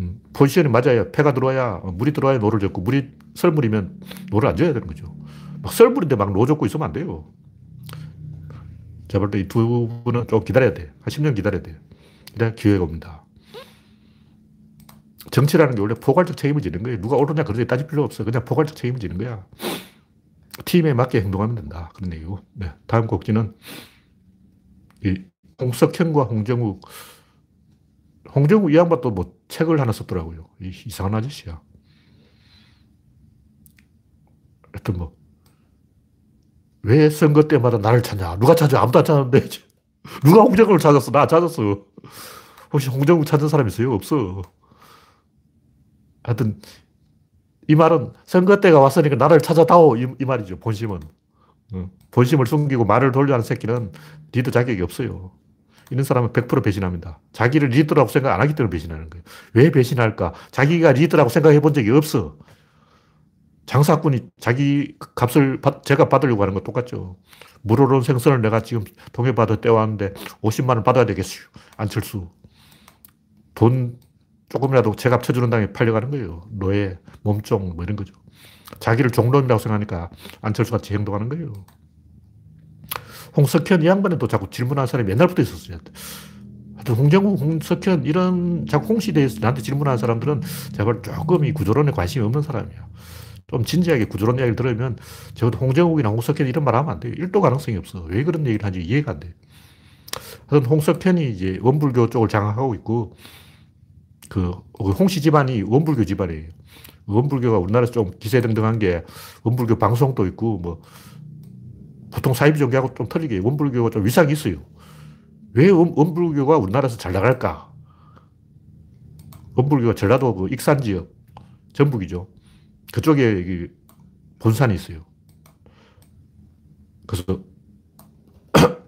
음, 포지션이 맞아야 패가 들어와야 물이 들어와야 노를 젓고 물이 썰물이면 노를 안 져야 되는 거죠. 막 썰물인데 막노 젓고 있으면 안 돼요. 제가 볼 때 이 두 분은 좀 기다려야 돼. 한 10년 기다려야 돼요. 그래야 기회가 옵니다. 정치라는 게 원래 포괄적 책임을 지는 거예요. 누가 옳으냐 그러지 따질 필요 없어. 그냥 포괄적 책임을 지는 거야. 팀에 맞게 행동하면 된다. 그런 얘기고. 네. 다음 곡지는 이 홍석현과 홍정욱. 홍정욱 이 양반도 뭐 책을 하나 썼더라고요. 이상한 아저씨야. 하여튼 뭐, 왜 선거 때마다 나를 찾냐? 누가 찾아? 아무도 안 찾는데. 누가 홍정욱을 찾았어? 나 찾았어. 혹시 홍정욱 찾은 사람 있어요? 없어. 하여튼, 이 말은 선거 때가 왔으니까 나를 찾아다오. 이, 이 말이죠. 본심은. 어. 본심을 숨기고 말을 돌려하는 새끼는 리더 자격이 없어요. 이런 사람은 100% 배신합니다. 자기를 리더라고 생각 안 하기 때문에 배신하는 거예요. 왜 배신할까? 자기가 리더라고 생각해 본 적이 없어. 장사꾼이 자기 값을 받, 제가 받으려고 하는 거 똑같죠. 물오른 생선을 내가 지금 동해바다 떼왔는데 50만 원 받아야 되겠어요. 안철수. 돈 조금이라도 제값 쳐주는 당에 팔려가는 거예요. 노예, 몸종, 뭐 이런 거죠. 자기를 종론이라고 생각하니까 안철수 같이 행동하는 거예요. 홍석현 이 양반에도 자꾸 질문하는 사람이 옛날부터 있었어요. 하여튼 홍정욱, 홍석현 이런 자꾸 홍시대에 나한테 질문하는 사람들은 제발 조금 이 구조론에 관심이 없는 사람이야. 좀 진지하게 구조론 이야기를 들으면 적어도 홍정욱이나 홍석현 이런 말 하면 안 돼요. 1도 가능성이 없어. 왜 그런 얘기를 하는지 이해가 안 돼. 하여튼 홍석현이 이제 원불교 쪽을 장악하고 있고 그 홍씨 집안이 원불교 집안이에요. 원불교가 우리나라에서 좀 기세등등한 게 원불교 방송도 있고 뭐 보통 사이비 종교하고 좀 틀리게 원불교가 좀 위상이 있어요. 왜 원, 불교가 우리나라에서 잘 나갈까? 원불교가 전라도 그 익산 지역, 전북이죠. 그쪽에 본산이 있어요. 그래서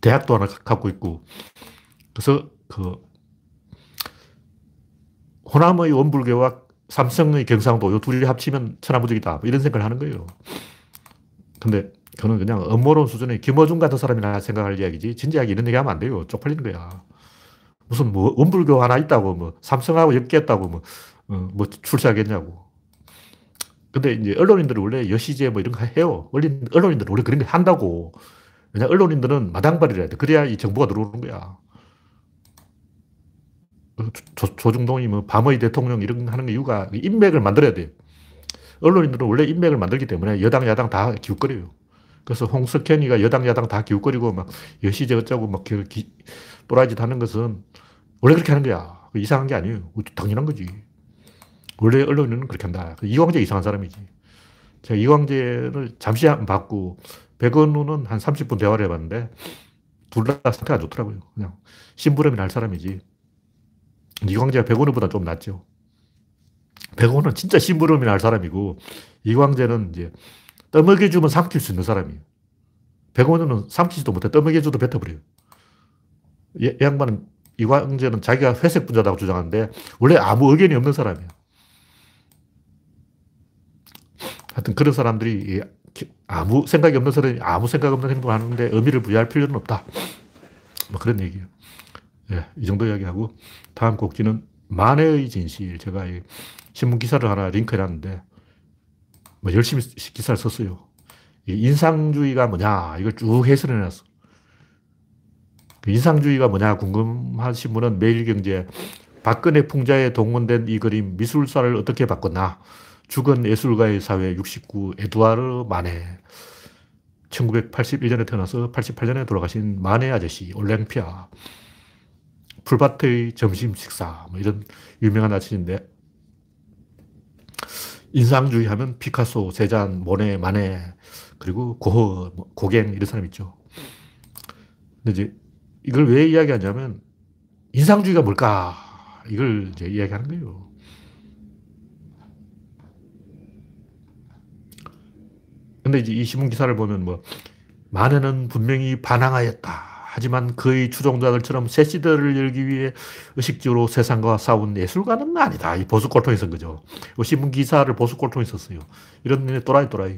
대학도 하나 갖고 있고, 그래서 그 호남의 원불교와 삼성의 경상도 요 둘이 합치면 천하무적이다. 뭐 이런 생각을 하는 거예요. 근데 그는 그냥 음모론 수준의 김어준 같은 사람이나 생각할 이야기지 진지하게 이런 얘기 하면 안 돼요. 쪽팔리는 거야. 무슨 뭐 원불교 하나 있다고 뭐 삼성하고 엮겠다고 뭐, 어, 뭐 출세하겠냐고. 근데 이제 언론인들은 원래 여시제 뭐 이런 거 해요. 언론, 언론인들은 원래 그런 거 한다고. 왜냐 언론인들은 마당발이라 돼. 그래야 이 정보가 들어오는 거야. 조, 조중동이 뭐 밤의 대통령 이런 거 하는 이유가 인맥을 만들어야 돼. 언론인들은 원래 인맥을 만들기 때문에 여당, 야당 다 기웃거려요. 그래서 홍석현이가 여당, 야당 다 기웃거리고 막 여시제 어쩌고 막 기, 또라이짓 하는 것은 원래 그렇게 하는 거야. 이상한 게 아니에요. 당연한 거지. 원래 언론인은 그렇게 한다. 이광재 이상한 사람이지. 제가 이광재를 잠시 한 봤고, 백원우는 한 30분 대화를 해봤는데, 둘 다 상태가 좋더라고요. 그냥 심부름이 날 사람이지. 이광재가 백원우보다 좀 낫죠. 백원은 진짜 심부름이 날 사람이고, 이광재는 이제 떠먹여주면 삼킬 수 있는 사람이에요. 백원우는 삼키지도 못해. 떠먹여줘도 뱉어버려요. 이 양반은, 이광재는 자기가 회색 분자라고 주장하는데, 원래 아무 의견이 없는 사람이에요. 하여튼 그런 사람들이 아무 생각이 없는 사람이 아무 생각 없는 행동을 하는데 의미를 부여할 필요는 없다. 뭐 그런 얘기예요. 예, 이 정도 이야기하고 다음 곡지는 만해의 진실. 제가 신문 기사를 하나 링크해 놨는데 뭐 열심히 기사를 썼어요. 인상주의가 뭐냐 이걸 쭉 해설해 놨어. 그 인상주의가 뭐냐 궁금하신 분은 매일경제 박근혜 풍자에 동원된 이 그림 미술사를 어떻게 바꿨나 죽은 예술가의 사회 69 에두아르 마네. 1981년에 태어나서 88년에 돌아가신 마네 아저씨, 올랭피아. 풀밭의 점심 식사, 뭐 이런 유명한 아저씨인데, 인상주의 하면 피카소, 세잔, 모네, 마네, 그리고 고흐, 뭐 고갱, 이런 사람 있죠. 근데 이제 이걸 왜 이야기하냐면, 인상주의가 뭘까? 이걸 이제 이야기하는 거예요. 근데 이제 이 신문 기사를 보면 뭐, 만해는 분명히 반항하였다. 하지만 그의 추종자들처럼 새 시대를 열기 위해 의식적으로 세상과 싸운 예술가는 아니다. 이 보수 꼴통이 쓴 거죠. 이 신문 기사를 보수 꼴통이 썼어요. 이런 또라이 또라이.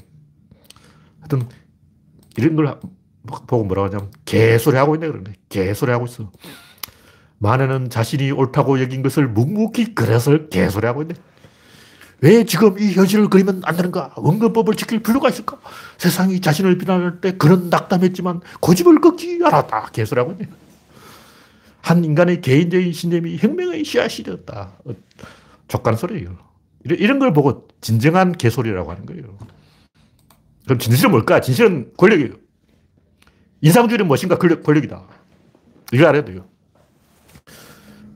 하여튼 이런 걸 보고 뭐라고 하냐면 개소리 하고 있네 그러네. 개소리 하고 있어. 만에는 자신이 옳다고 여긴 것을 묵묵히 그래서 개소리 하고 있네. 왜 지금 이 현실을 그리면 안 되는가? 원근법을 지킬 필요가 있을까? 세상이 자신을 비난할 때 그런 낙담했지만 고집을 꺾지 않았다. 있네. 한 인간의 개인적인 신념이 혁명의 씨앗이 되었다. 족간 소리예요. 이런 걸 보고 진정한 개소리라고 하는 거예요. 그럼 진실은 뭘까? 진실은 권력이에요. 인상주의는 무엇인가? 권력, 권력이다. 이거 알아야 돼요.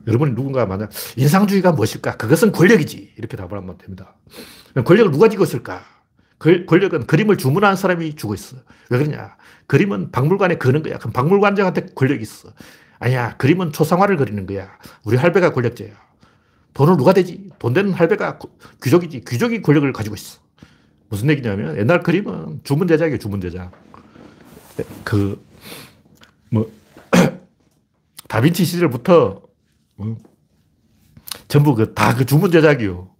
여러분이 누군가 만약 인상주의가 무엇일까? 그것은 권력이지. 이렇게 답을 하면 됩니다. 권력을 누가 쥐고 있을까? 권력은 그림을 주문한 사람이 주고 있어. 왜 그러냐? 그림은 박물관에 거는 거야. 그럼 박물관장한테 권력이 있어. 아니야. 그림은 초상화를 그리는 거야. 우리 할배가 권력자야. 돈을 누가 대지? 돈 되는 할배가 귀족이지. 귀족이 권력을 가지고 있어. 무슨 얘기냐면 옛날 그림은 주문 제작이에요. 주문 제작. 그, 뭐, 다빈치 시절부터 전부 그, 다 그 주문 제작이요.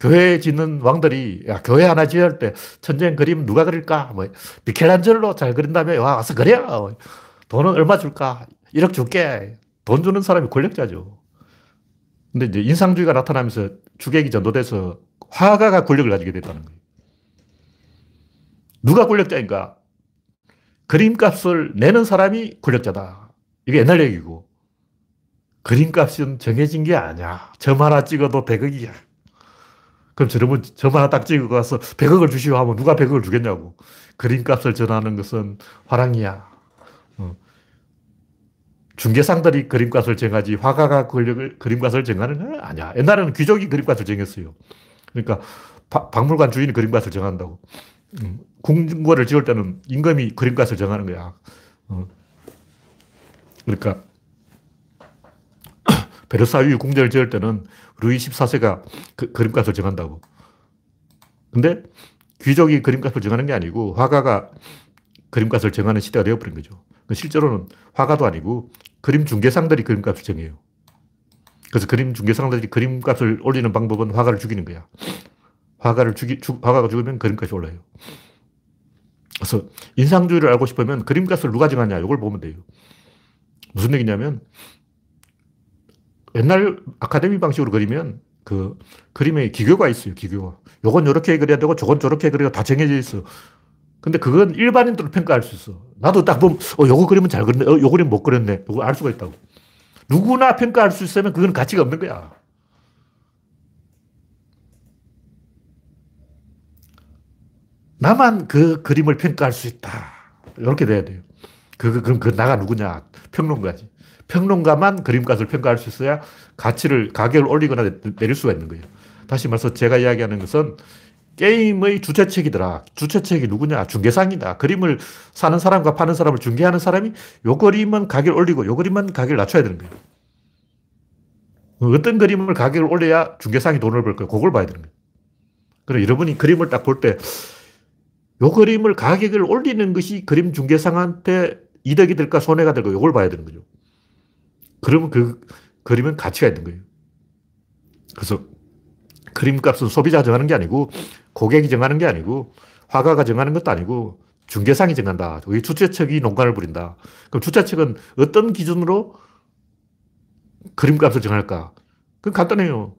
교회 짓는 왕들이, 야, 교회 하나 지을 때 천장 그림 누가 그릴까? 뭐, 미켈란젤로 잘 그린다며, 와, 와서 그려! 돈은 얼마 줄까? 1억 줄게. 돈 주는 사람이 권력자죠. 근데 이제 인상주의가 나타나면서 주객이 전도돼서 화가가 권력을 가지게 됐다는 거예요. 누가 권력자인가? 그림값을 내는 사람이 권력자다. 이게 옛날 얘기고. 그림값은 정해진 게 아니야. 점 하나 찍어도 100억이야. 그럼 저러면 점 하나 딱 찍어 가서 100억을 주시오 하면 누가 100억을 주겠냐고. 그림값을 전하는 것은 화랑이야. 어. 중개상들이 그림값을 정하지 화가가 그림값을 정하는 건 아니야. 옛날에는 귀족이 그림값을 정했어요. 그러니까 바, 박물관 주인이 그림값을 정한다고. 음, 궁궐을 지을 때는 임금이 그림값을 정하는 거야. 어. 그러니까 베르사유 궁전을 지을 때는 루이 14세가 그, 그림값을 정한다고. 근데 귀족이 그림값을 정하는 게 아니고 화가가 그림값을 정하는 시대가 되어버린 거죠. 그 실제로는 화가도 아니고 그림 중개상들이 그림값을 정해요. 그래서 그림 중개상들이 그림값을 올리는 방법은 화가를 죽이는 거야. 화가를 죽이, 죽, 화가가 죽으면 그림값이 올라요. 그래서 인상주의를 알고 싶으면 그림값을 누가 정하냐 이걸 보면 돼요. 무슨 얘기냐면 옛날 아카데미 방식으로 그리면 그 그림에 기교가 있어요. 기교가. 요건 이렇게 그려야 되고 저건 저렇게 그려야 다 정해져 있어. 근데 그건 일반인들로 평가할 수 있어. 나도 딱 보면, 어, 요거 그리면 잘 그렸네. 어, 요 그림 못 그렸네. 요거 알 수가 있다고. 누구나 평가할 수 있으면 그건 가치가 없는 거야. 나만 그 그림을 평가할 수 있다. 이렇게 돼야 돼요. 그, 그, 그럼 그 나가 누구냐? 평론가지. 평론가만 그림값을 평가할 수 있어야 가치를, 가격을 올리거나 내릴 수가 있는 거예요. 다시 말해서 제가 이야기하는 것은 게임의 주최책이더라. 주최책이 누구냐? 중개상이다. 그림을 사는 사람과 파는 사람을 중개하는 사람이 요 그림은 가격을 올리고 요 그림은 가격을 낮춰야 되는 거예요. 어떤 그림을 가격을 올려야 중개상이 돈을 벌 거예요. 그걸 봐야 되는 거예요. 그럼 여러분이 그림을 딱 볼 때, 요 그림을 가격을 올리는 것이 그림 중개상한테 이득이 될까 손해가 될까 이걸 봐야 되는 거죠. 그러면 그 그림은 가치가 있는 거예요. 그래서 그림 값은 소비자가 정하는 게 아니고 고객이 정하는 게 아니고 화가가 정하는 것도 아니고 중개상이 정한다. 이 주최 측이 농간을 부린다. 그럼 주최 측은 어떤 기준으로 그림 값을 정할까? 그건 간단해요.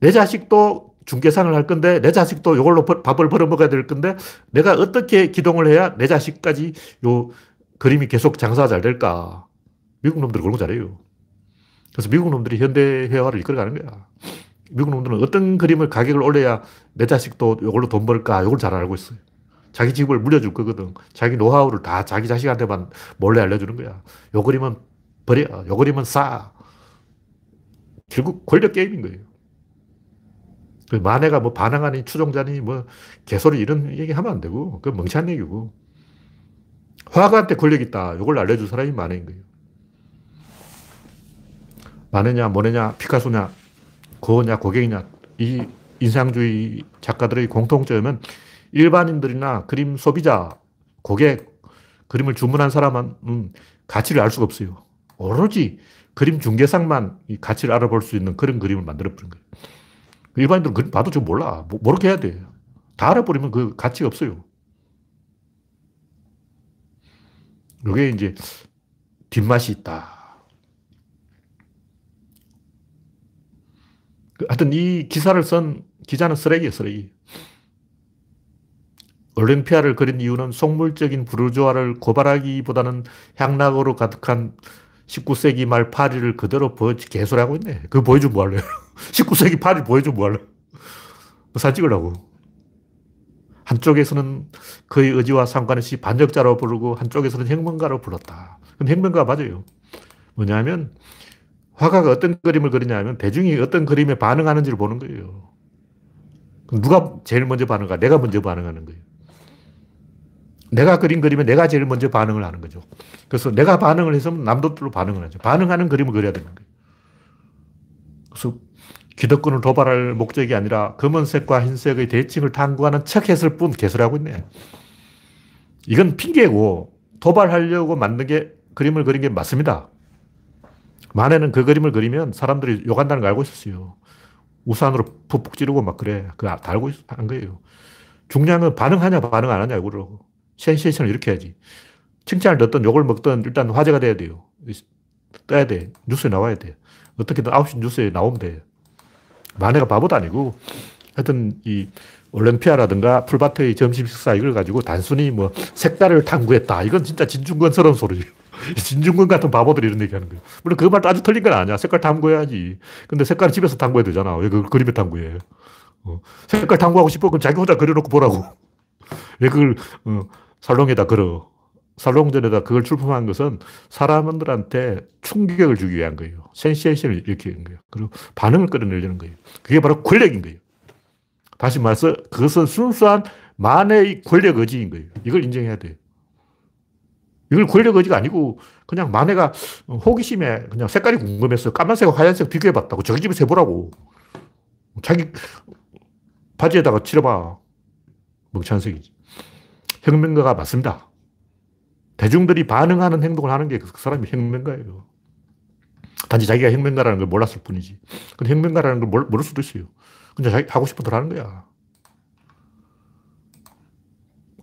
내 자식도 중개상을 할 건데 내 자식도 이걸로 밥을 벌어 먹어야 될 건데 내가 어떻게 기동을 해야 내 자식까지 요 그림이 계속 장사가 잘 될까? 미국 놈들이 그런 거 잘해요. 그래서 미국 놈들이 현대 회화를 이끌어가는 거야. 미국 놈들은 어떤 그림을 가격을 올려야 내 자식도 이걸로 돈 벌까 이걸 잘 알고 있어요. 자기 집을 물려줄 거거든. 자기 노하우를 다 자기 자식한테만 몰래 알려주는 거야. 요 그림은 버려. 요 그림은 싸. 결국 권력 게임인 거예요. 그 만해가 뭐 반항하니 추종자니 뭐 개소리 이런 얘기 하면 안 되고 그 멍청한 얘기고 화가한테 권력 있다. 이걸 알려줄 사람이 만해인 거예요. 만해냐 뭐냐 피카소냐 고냐 고객이냐 이 인상주의 작가들의 공통점은 일반인들이나 그림 소비자, 고객, 그림을 주문한 사람은 음, 가치를 알 수가 없어요. 오로지 그림 중개상만 이 가치를 알아볼 수 있는 그런 그림을 만들어버린 거예요. 일반인들은 그림 봐도 좀 몰라. 뭐, 모르게 해야 돼. 다 알아버리면 그 가치가 없어요. 이게 이제 뒷맛이 있다. 하여튼 이 기사를 쓴 기자는 쓰레기예요, 쓰레기. 올림피아를 그린 이유는 속물적인 부르주아를 고발하기보다는 향락으로 가득한 19세기 말 파리를 그대로 보여, 개소리하고 있네. 그거 보여주면 뭐 할래요? 19세기 파리 보여주면 뭐 할래요? 뭐 사진 찍으려고. 한쪽에서는 그의 의지와 상관없이 반역자로 부르고 한쪽에서는 행문가로 불렀다. 그럼 행문가 맞아요. 뭐냐면 화가가 어떤 그림을 그리냐면 대중이 어떤 그림에 반응하는지를 보는 거예요. 누가 제일 먼저 반응하 내가 먼저 반응하는 거예요. 내가 그린 그림에 내가 제일 먼저 반응을 하는 거죠. 그래서 내가 반응을 남도 또 반응을 하죠. 반응하는 그림을 그려야 되는 거예요. 그래서 기득권을 도발할 목적이 아니라 검은색과 흰색의 대칭을 탐구하는 척 했을 뿐 개소리하고 있네. 이건 핑계고 도발하려고 만든 게 그림을 그린 게 맞습니다. 만에는 그 그림을 그리면 사람들이 욕한다는 걸 알고 있었어요. 우산으로 푹푹 찌르고 막 그래. 그거 다 알고 한 거예요. 중요한 반응하냐, 반응 안 하냐, 이거로. 센세이션을 이렇게 해야지. 칭찬을 듣든 욕을 먹든 일단 화제가 돼야 돼요. 떠야 돼. 뉴스에 나와야 돼. 어떻게든 9시 뉴스에 나오면 돼. 만해가 바보도 아니고 하여튼 이 올림피아라든가 풀밭의 점심 식사 이걸 가지고 단순히 뭐 색깔을 탐구했다. 이건 진짜 진중권스러운 소리예요. 진중권 같은 바보들이 이런 얘기 하는 거예요. 물론 그 말도 아주 틀린 건 아니야. 색깔 탐구해야지. 근데 색깔 집에서 탐구해야 되잖아. 왜 그걸 그림에 탐구해? 어. 색깔 탐구하고 싶어? 그럼 자기 혼자 그려놓고 보라고. 왜 그걸 어, 살롱에다 걸어? 살롱전에다 그걸 출품한 것은 사람들한테 충격을 주기 위한 거예요. 센세이션을 일으키는 거예요. 그리고 반응을 끌어내려는 거예요. 그게 바로 권력인 거예요. 다시 말해서 그것은 순수한 만의 권력 의지인 거예요. 이걸 인정해야 돼요. 이걸 권력 의지가 아니고 그냥 만해가 호기심에 그냥 색깔이 궁금해서 까만색과 하얀색 비교해봤다고. 저기 집에서 해보라고. 자기 바지에다가 칠해봐. 멍청한 색이지. 혁명가가 맞습니다. 대중들이 반응하는 행동을 하는 게 그 사람이 혁명가예요. 단지 자기가 혁명가라는 걸 몰랐을 뿐이지. 근데 혁명가라는 걸 모를 수도 있어요. 근데 자기 하고 싶은 대로 하는 거야.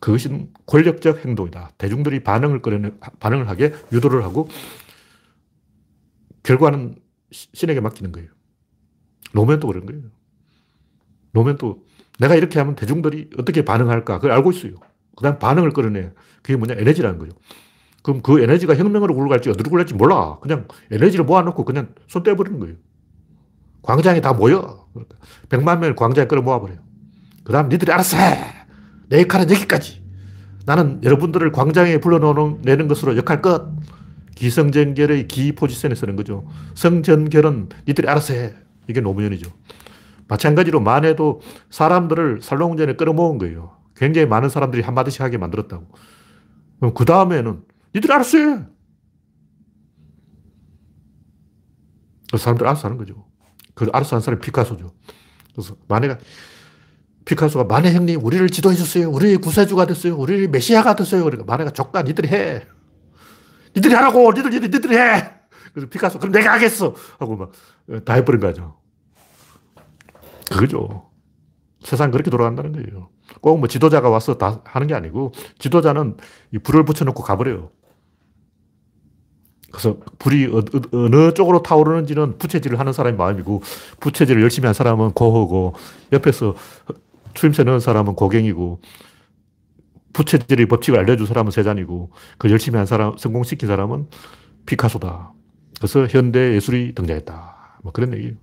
그것이 권력적 행동이다. 대중들이 반응을 끌어내, 반응을 하게 유도를 하고 결과는 신에게 맡기는 거예요. 노면도 그런 거예요. 노면도 내가 이렇게 하면 대중들이 어떻게 반응할까 그걸 알고 있어요. 그 다음 반응을 끌어내. 그게 뭐냐? 에너지라는 거죠. 그럼 그 에너지가 혁명으로 굴러갈지 어디로 굴러갈지 몰라. 그냥 에너지를 모아놓고 그냥 손 떼버리는 거예요. 광장에 다 모여. 그러니까 100만 명을 광장에 끌어 모아버려요. 그 다음 니들이 알아서 해. 내 역할은 여기까지. 나는 여러분들을 광장에 불러내는 것으로 역할 끝. 기성전결의 기 포지션에 서는 거죠. 성전결은 니들이 알아서 해. 이게 노무현이죠. 마찬가지로 만해도 사람들을 살롱전에 끌어모은 거예요. 굉장히 많은 사람들이 한마디씩 하게 만들었다고. 그럼 그 다음에는 니들 알아서 해. 그 사람들 알아서 하는 거죠. 그 알아서 한 사람이 피카소죠. 그래서 마네가 피카소가 마네 형님 우리를 지도해 줬어요. 우리 구세주가 됐어요. 우리 메시아가 됐어요. 그러니까 마네가 족가 니들이 해. 니들이 하라고. 니들 니들 니들이 해. 그래서 피카소 그럼 내가 하겠어 하고 막 다 해버린 거죠. 그거죠. 세상 그렇게 돌아간다는 거예요. 꼭 뭐 지도자가 와서 다 하는 게 아니고 지도자는 이 불을 붙여놓고 가버려요. 그래서 불이 어, 느 쪽으로 타오르는지는 부채질을 하는 사람의 마음이고 부채질을 열심히 한 사람은 고호고 옆에서 추임새 넣은 사람은 고갱이고 부채질의 법칙을 알려준 사람은 세잔이고 그 열심히 한 사람, 성공시킨 사람은 피카소다. 그래서 현대 예술이 등장했다. 뭐 그런 얘기예요.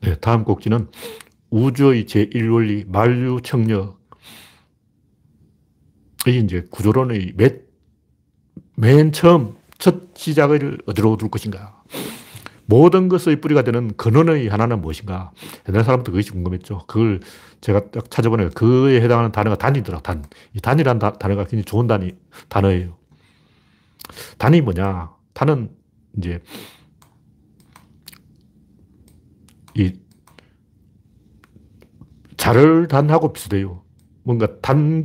네, 다음 곡지는 우주의 제1원리 만류청력. 이게 이제 구조론의 맨, 맨 처음 첫 시작을 어디로 둘 것인가? 모든 것의 뿌리가 되는 근원의 하나는 무엇인가? 옛날 사람도 그것이 궁금했죠. 그걸 제가 딱 찾아보니까 그에 해당하는 단어가 단이더라, 단. 이 단이라는 다, 단어가 굉장히 좋은 단위, 단어예요. 단이 뭐냐? 단은 이제 이 자를 단하고 비슷해요. 뭔가 단,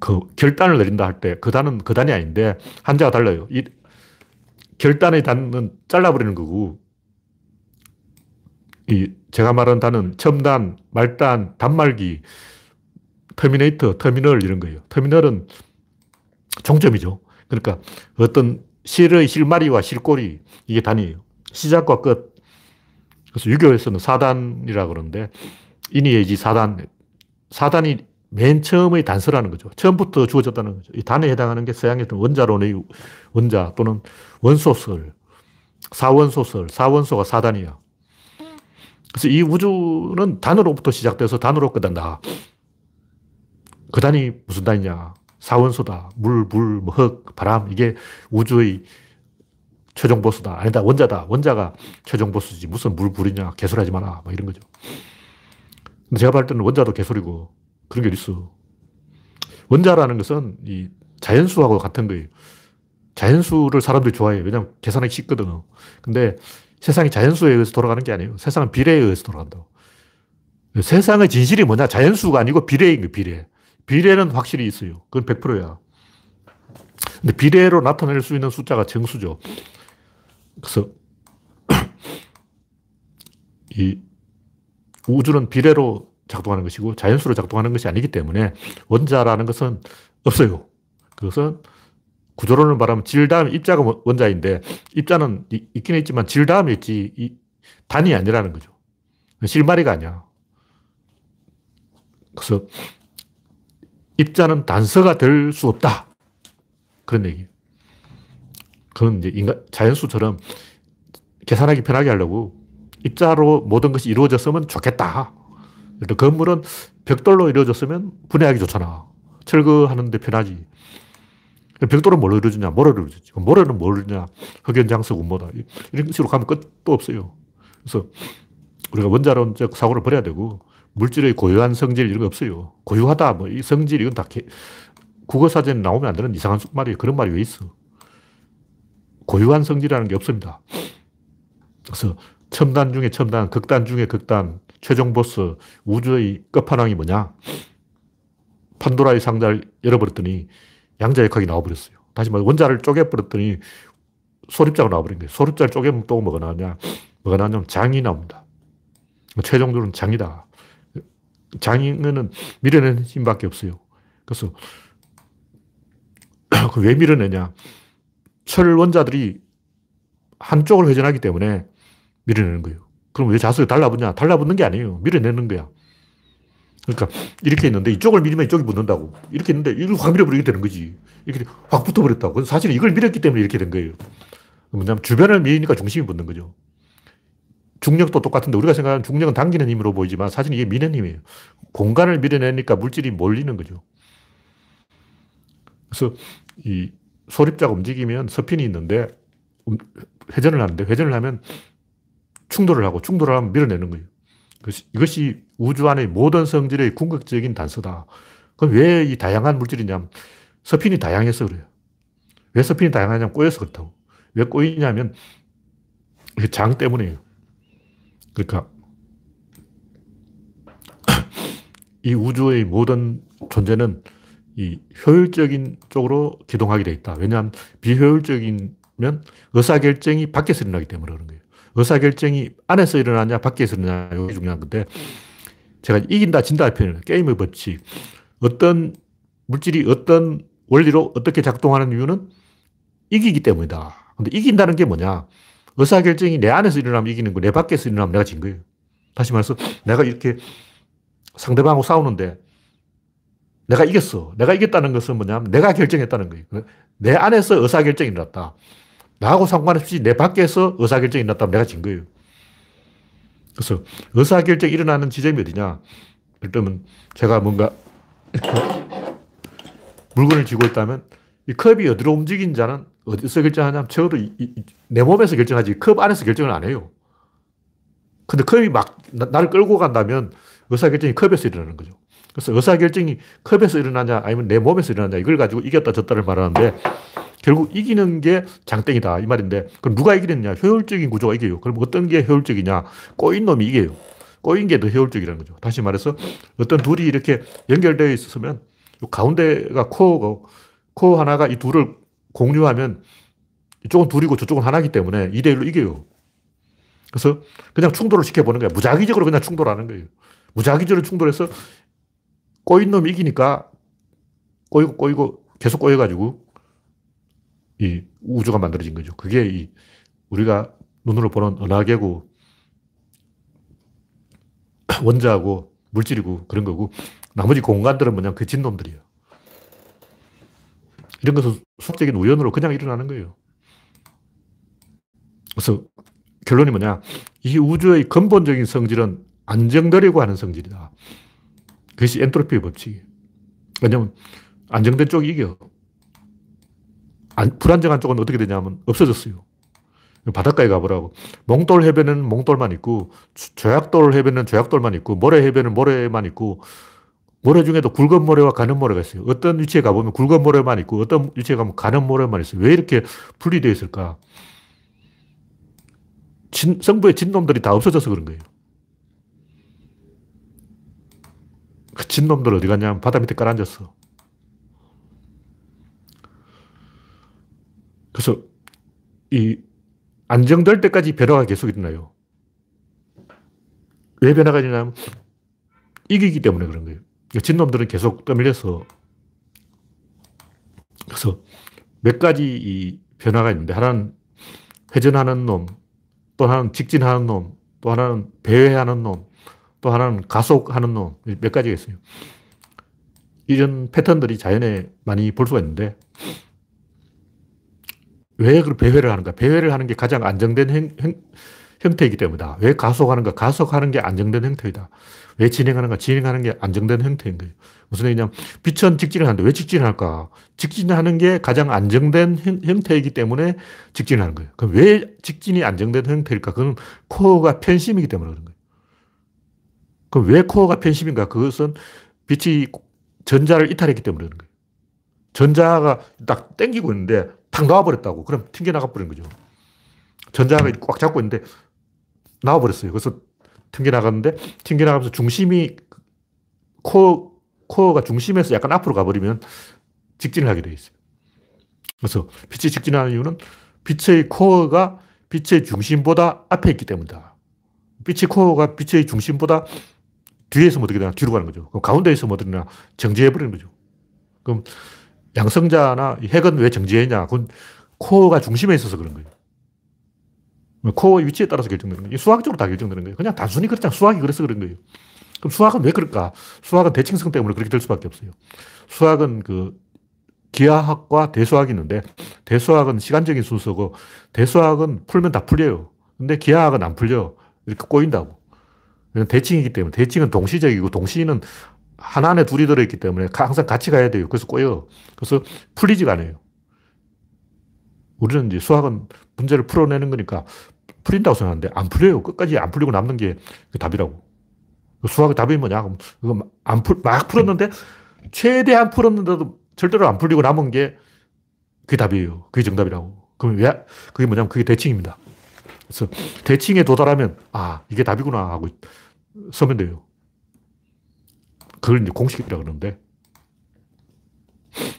그 결단을 내린다 할 때 그 단은 그 단이 아닌데 한자가 달라요. 이 결단의 단은 잘라버리는 거고 이 제가 말한 단은 첨단, 말단, 단말기, 터미네이터, 터미널 이런 거예요. 터미널은 종점이죠. 그러니까 어떤 실의 실마리와 실꼬리 이게 단이에요. 시작과 끝. 그래서 유교에서는 사단이라 그러는데 인이예지 사단. 사단이 맨 처음의 단서라는 거죠. 처음부터 주어졌다는 거죠. 이 단에 해당하는 게 서양의 원자론의 원자 또는 원소설, 사원소설, 사원소가 사단이야. 그래서 이 우주는 단으로부터 시작돼서 단으로 끝난다. 그 단이 무슨 단이냐? 사원소다. 물, 물, 뭐 흙, 바람. 이게 우주의 최종 보스다. 아니다. 원자다. 원자가 최종 보스지. 무슨 물, 불이냐. 개소리하지 마라. 뭐 이런 거죠. 제가 볼 때는 원자도 개소리고 그런 게 있어. 원자라는 것은 이 자연수하고 같은 거예요. 자연수를 사람들이 좋아해요. 왜냐하면 계산하기 쉽거든. 근데 세상이 자연수에 의해서 돌아가는 게 아니에요. 세상은 비례에 의해서 돌아간다고. 세상의 진실이 뭐냐? 자연수가 아니고 비례인 거예요, 비례. 비례는 확실히 있어요. 그건 100%야. 근데 비례로 나타낼 수 있는 숫자가 정수죠. 그래서 이 우주는 비례로 작동하는 것이고 자연수로 작동하는 것이 아니기 때문에 원자라는 것은 없어요. 그것은 구조론을 말하면 질 다음 입자가 원자인데 입자는 있긴 있지만 질 다음에 있지 이 단이 아니라는 거죠. 실마리가 아니야. 그래서 입자는 단서가 될 수 없다. 그런 얘기. 그건 이제 인간, 자연수처럼 계산하기 편하게 하려고 입자로 모든 것이 이루어졌으면 좋겠다. 건물은 벽돌로 이루어졌으면 분해하기 좋잖아. 철거하는데 편하지. 벽돌은 뭘로 이루어지냐? 모래로 이루어지지. 모래는 뭘 이루냐? 흑연장석 운모다. 이런 식으로 가면 끝도 없어요. 그래서 우리가 원자론적 사고를 버려야 되고 물질의 고유한 성질 이런 거 없어요. 고유하다, 뭐, 이 성질, 이건 다 개, 국어사전에 나오면 안 되는 이상한 말이에요. 그런 말이 왜 있어? 고유한 성질이라는 게 없습니다. 그래서 첨단 중에 첨단, 극단 중에 극단, 최종 보스, 우주의 끝판왕이 뭐냐? 판도라의 상자를 열어버렸더니 양자역학이 나와버렸어요. 다시 말해 원자를 쪼개버렸더니 소립자가 나와버린 거예요. 소립자를 쪼개면 또 뭐가 나오냐? 뭐가 나오냐면 장이 나옵니다. 최종적으로는 장이다. 장인은 밀어내는 힘밖에 없어요. 그래서 왜 밀어내냐? 철 원자들이 한쪽을 회전하기 때문에 밀어내는 거예요. 그럼 왜 자석이 달라붙냐? 달라붙는 게 아니에요. 밀어내는 거야. 그러니까 이렇게 있는데 이쪽을 밀면 이쪽이 붙는다고. 이렇게 있는데 이걸 확 밀어버리게 되는 거지. 이렇게 확 붙어버렸다고. 사실 이걸 밀었기 때문에 이렇게 된 거예요. 뭐냐면 주변을 밀니까 중심이 붙는 거죠. 중력도 똑같은데 우리가 생각하는 중력은 당기는 힘으로 보이지만 사실 이게 미는 힘이에요. 공간을 밀어내니까 물질이 몰리는 거죠. 그래서 이 소립자가 움직이면 서핀이 있는데 음, 회전을 하는데 회전을 하면 충돌을 하고 충돌을 하면 밀어내는 거예요. 이것이 우주 안의 모든 성질의 궁극적인 단서다. 그럼 왜 이 다양한 물질이냐면 서핀이 다양해서 그래요. 왜 서핀이 다양하냐면 꼬여서 그렇다고. 왜 꼬이냐면 장 때문이에요. 그러니까 이 우주의 모든 존재는 이 효율적인 쪽으로 기동하게 돼 있다. 왜냐하면 비효율적이면 의사결정이 밖에서 일어나기 때문에 그런 거예요. 의사결정이 안에서 일어나냐, 밖에서 일어나냐, 이게 중요한 건데, 제가 이긴다, 진다 표현을 게임의 법칙. 어떤 물질이 어떤 원리로 어떻게 작동하는 이유는 이기기 때문이다. 근데 이긴다는 게 뭐냐? 의사결정이 내 안에서 일어나면 이기는 거, 내 밖에서 일어나면 내가 진 거예요. 다시 말해서 내가 이렇게 상대방하고 싸우는데 내가 이겼어. 내가 이겼다는 것은 뭐냐면 내가 결정했다는 거예요. 내 안에서 의사결정이 일어났다. 나하고 상관없이 내 밖에서 의사결정이 일어났다면 내가 진 거예요. 그래서 의사결정이 일어나는 지점이 어디냐. 예를 들면 제가 뭔가 물건을 쥐고 있다면 이 컵이 어디로 움직인 자는 어디서 결정하냐면 적어도 이, 이, 내 몸에서 결정하지 컵 안에서 결정을 안 해요. 근데 컵이 막 나, 를 끌고 간다면 의사결정이 컵에서 일어나는 거죠. 그래서 의사결정이 컵에서 일어나냐 아니면 내 몸에서 일어나냐 이걸 가지고 이겼다 졌다를 말하는데 결국 이기는 게 장땡이다 이 말인데 그럼 누가 이기느냐 효율적인 구조가 이겨요. 그럼 어떤 게 효율적이냐 꼬인 놈이 이겨요. 꼬인 게 더 효율적이라는 거죠. 다시 말해서 어떤 둘이 이렇게 연결되어 있으면 가운데가 코어고 코어 하나가 이 둘을 공유하면 이쪽은 둘이고 저쪽은 하나이기 때문에 2대1로 이겨요. 그래서 그냥 충돌을 시켜보는 거야. 무작위적으로 그냥 충돌하는 거예요. 무작위적으로 충돌해서 꼬인 놈이 이기니까 꼬이고 꼬이고 계속 꼬여가지고 이 우주가 만들어진 거죠. 그게 이 우리가 눈으로 보는 은하계고 원자고 물질이고 그런 거고 나머지 공간들은 뭐냐 그 진놈들이에요. 이런 것은 수학적인 우연으로 그냥 일어나는 거예요. 그래서 결론이 뭐냐 이 우주의 근본적인 성질은 안정되려고 하는 성질이다. 그것이 엔트로피의 법칙이에요. 왜냐면 안정된 쪽이 이겨. 안, 불안정한 쪽은 어떻게 되냐면 없어졌어요. 바닷가에 가보라고. 몽돌 해변은 몽돌만 있고, 조약돌 해변은 조약돌만 있고, 모래 해변은 모래만 있고, 모래 중에도 굵은 모래와 가는 모래가 있어요. 어떤 위치에 가보면 굵은 모래만 있고, 어떤 위치에 가면 가는 모래만 있어요. 왜 이렇게 분리되어 있을까? 진, 성부의 진놈들이 다 없어져서 그런 거예요. 그 진놈들 어디 갔냐면 바다 밑에 깔아앉았어. 그래서 이 안정될 때까지 변화가 계속 일어나요. 왜 변화가 되냐면 이기기 때문에 그런 거예요. 진놈들은 계속 떠밀려서 그래서 몇 가지 이 변화가 있는데 하나는 회전하는 놈, 또 하나는 직진하는 놈, 또 하나는 배회하는 놈, 또 하나는 가속하는 놈, 몇 가지가 있어요. 이런 패턴들이 자연에 많이 볼 수가 있는데 왜그 배회를 하는가? 배회를 하는 게 가장 안정된 행, 행, 형태이기 때문이다. 왜 가속하는가? 가속하는 게 안정된 형태이다. 왜 진행하는가? 진행하는 게 안정된 형태인 거예요. 무슨 얘기냐면 빛은 직진을 하는데 왜 직진을 할까? 직진하는 게 가장 안정된 형, 태이기 때문에 직진을 하는 거예요. 그럼 왜 직진이 안정된 형태일까? 그건 코어가 편심이기 때문에 그런 거예요. 그럼 왜 코어가 편심인가? 그것은 빛이 전자를 이탈했기 때문에 그런 거예요. 전자가 딱 땡기고 있는데 탁 나와버렸다고. 그럼 튕겨나가 버린 거죠. 전자가 꽉 잡고 있는데 나와버렸어요. 그래서 튕겨나갔는데 튕겨나가면서 중심이 코어, 코어가 중심에서 약간 앞으로 가버리면 직진을 하게 되어 있어요. 그래서 빛이 직진하는 이유는 빛의 코어가 빛의 중심보다 앞에 있기 때문이다. 빛의 코어가 빛의 중심보다 뒤에서 어떻게 되나 뒤로 가는 거죠. 그럼 가운데 있으면 어떻게 되나 정지해버리는 거죠. 그럼 양성자나 핵은 왜 정지했냐? 그건 코어가 중심에 있어서 그런 거예요. 코어 위치에 따라서 결정되는 거예요. 수학적으로 다 결정되는 거예요. 그냥 단순히 그렇잖아. 수학이 그래서 그런 거예요. 그럼 수학은 왜 그럴까? 수학은 대칭성 때문에 그렇게 될 수밖에 없어요. 수학은 그 기하학과 대수학이 있는데 대수학은 시간적인 순서고 대수학은 풀면 다 풀려요. 근데 기하학은 안 풀려. 이렇게 꼬인다고. 대칭이기 때문에 대칭은 동시적이고 동시는 하나 안에 둘이 들어있기 때문에 항상 같이 가야 돼요. 그래서 꼬여. 그래서 풀리지가 않아요. 우리는 이제 수학은 문제를 풀어내는 거니까 풀린다고 생각하는데 안 풀려요. 끝까지 안 풀리고 남는 게 답이라고. 수학의 답이 뭐냐? 그럼 안 풀, 막 풀었는데 최대한 풀었는데도 절대로 안 풀리고 남은 게 그게 답이에요. 그게 정답이라고. 그럼 왜? 그게 뭐냐면 그게 대칭입니다. 그래서 대칭에 도달하면 아, 이게 답이구나 하고 서면 돼요. 그걸 이제 공식이라고 그러는데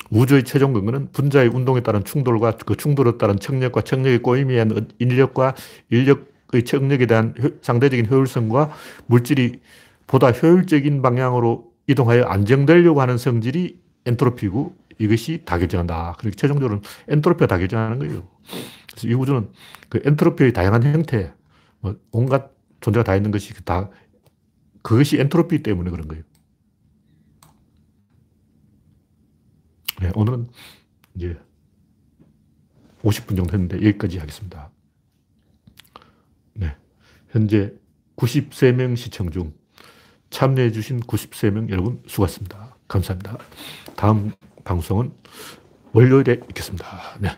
우주의 최종 근거는 분자의 운동에 따른 충돌과 그 충돌에 따른 청력과 청력의 꼬임에 의한 인력과 인력의 청력에 대한 상대적인 효율성과 물질이 보다 효율적인 방향으로 이동하여 안정되려고 하는 성질이 엔트로피고 이것이 다 결정한다. 그렇게 최종적으로는 엔트로피가 다 결정하는 거예요. 그래서 이 우주는 그 엔트로피의 다양한 형태, 뭐 온갖 존재가 다 있는 것이 다 그것이 엔트로피 때문에 그런 거예요. 네, 오늘은 이제 50분 정도 했는데 여기까지 하겠습니다. 네. 현재 93명 시청 중 참여해주신 93명 여러분 수고하셨습니다. 감사합니다. 다음 방송은 월요일에 있겠습니다. 네.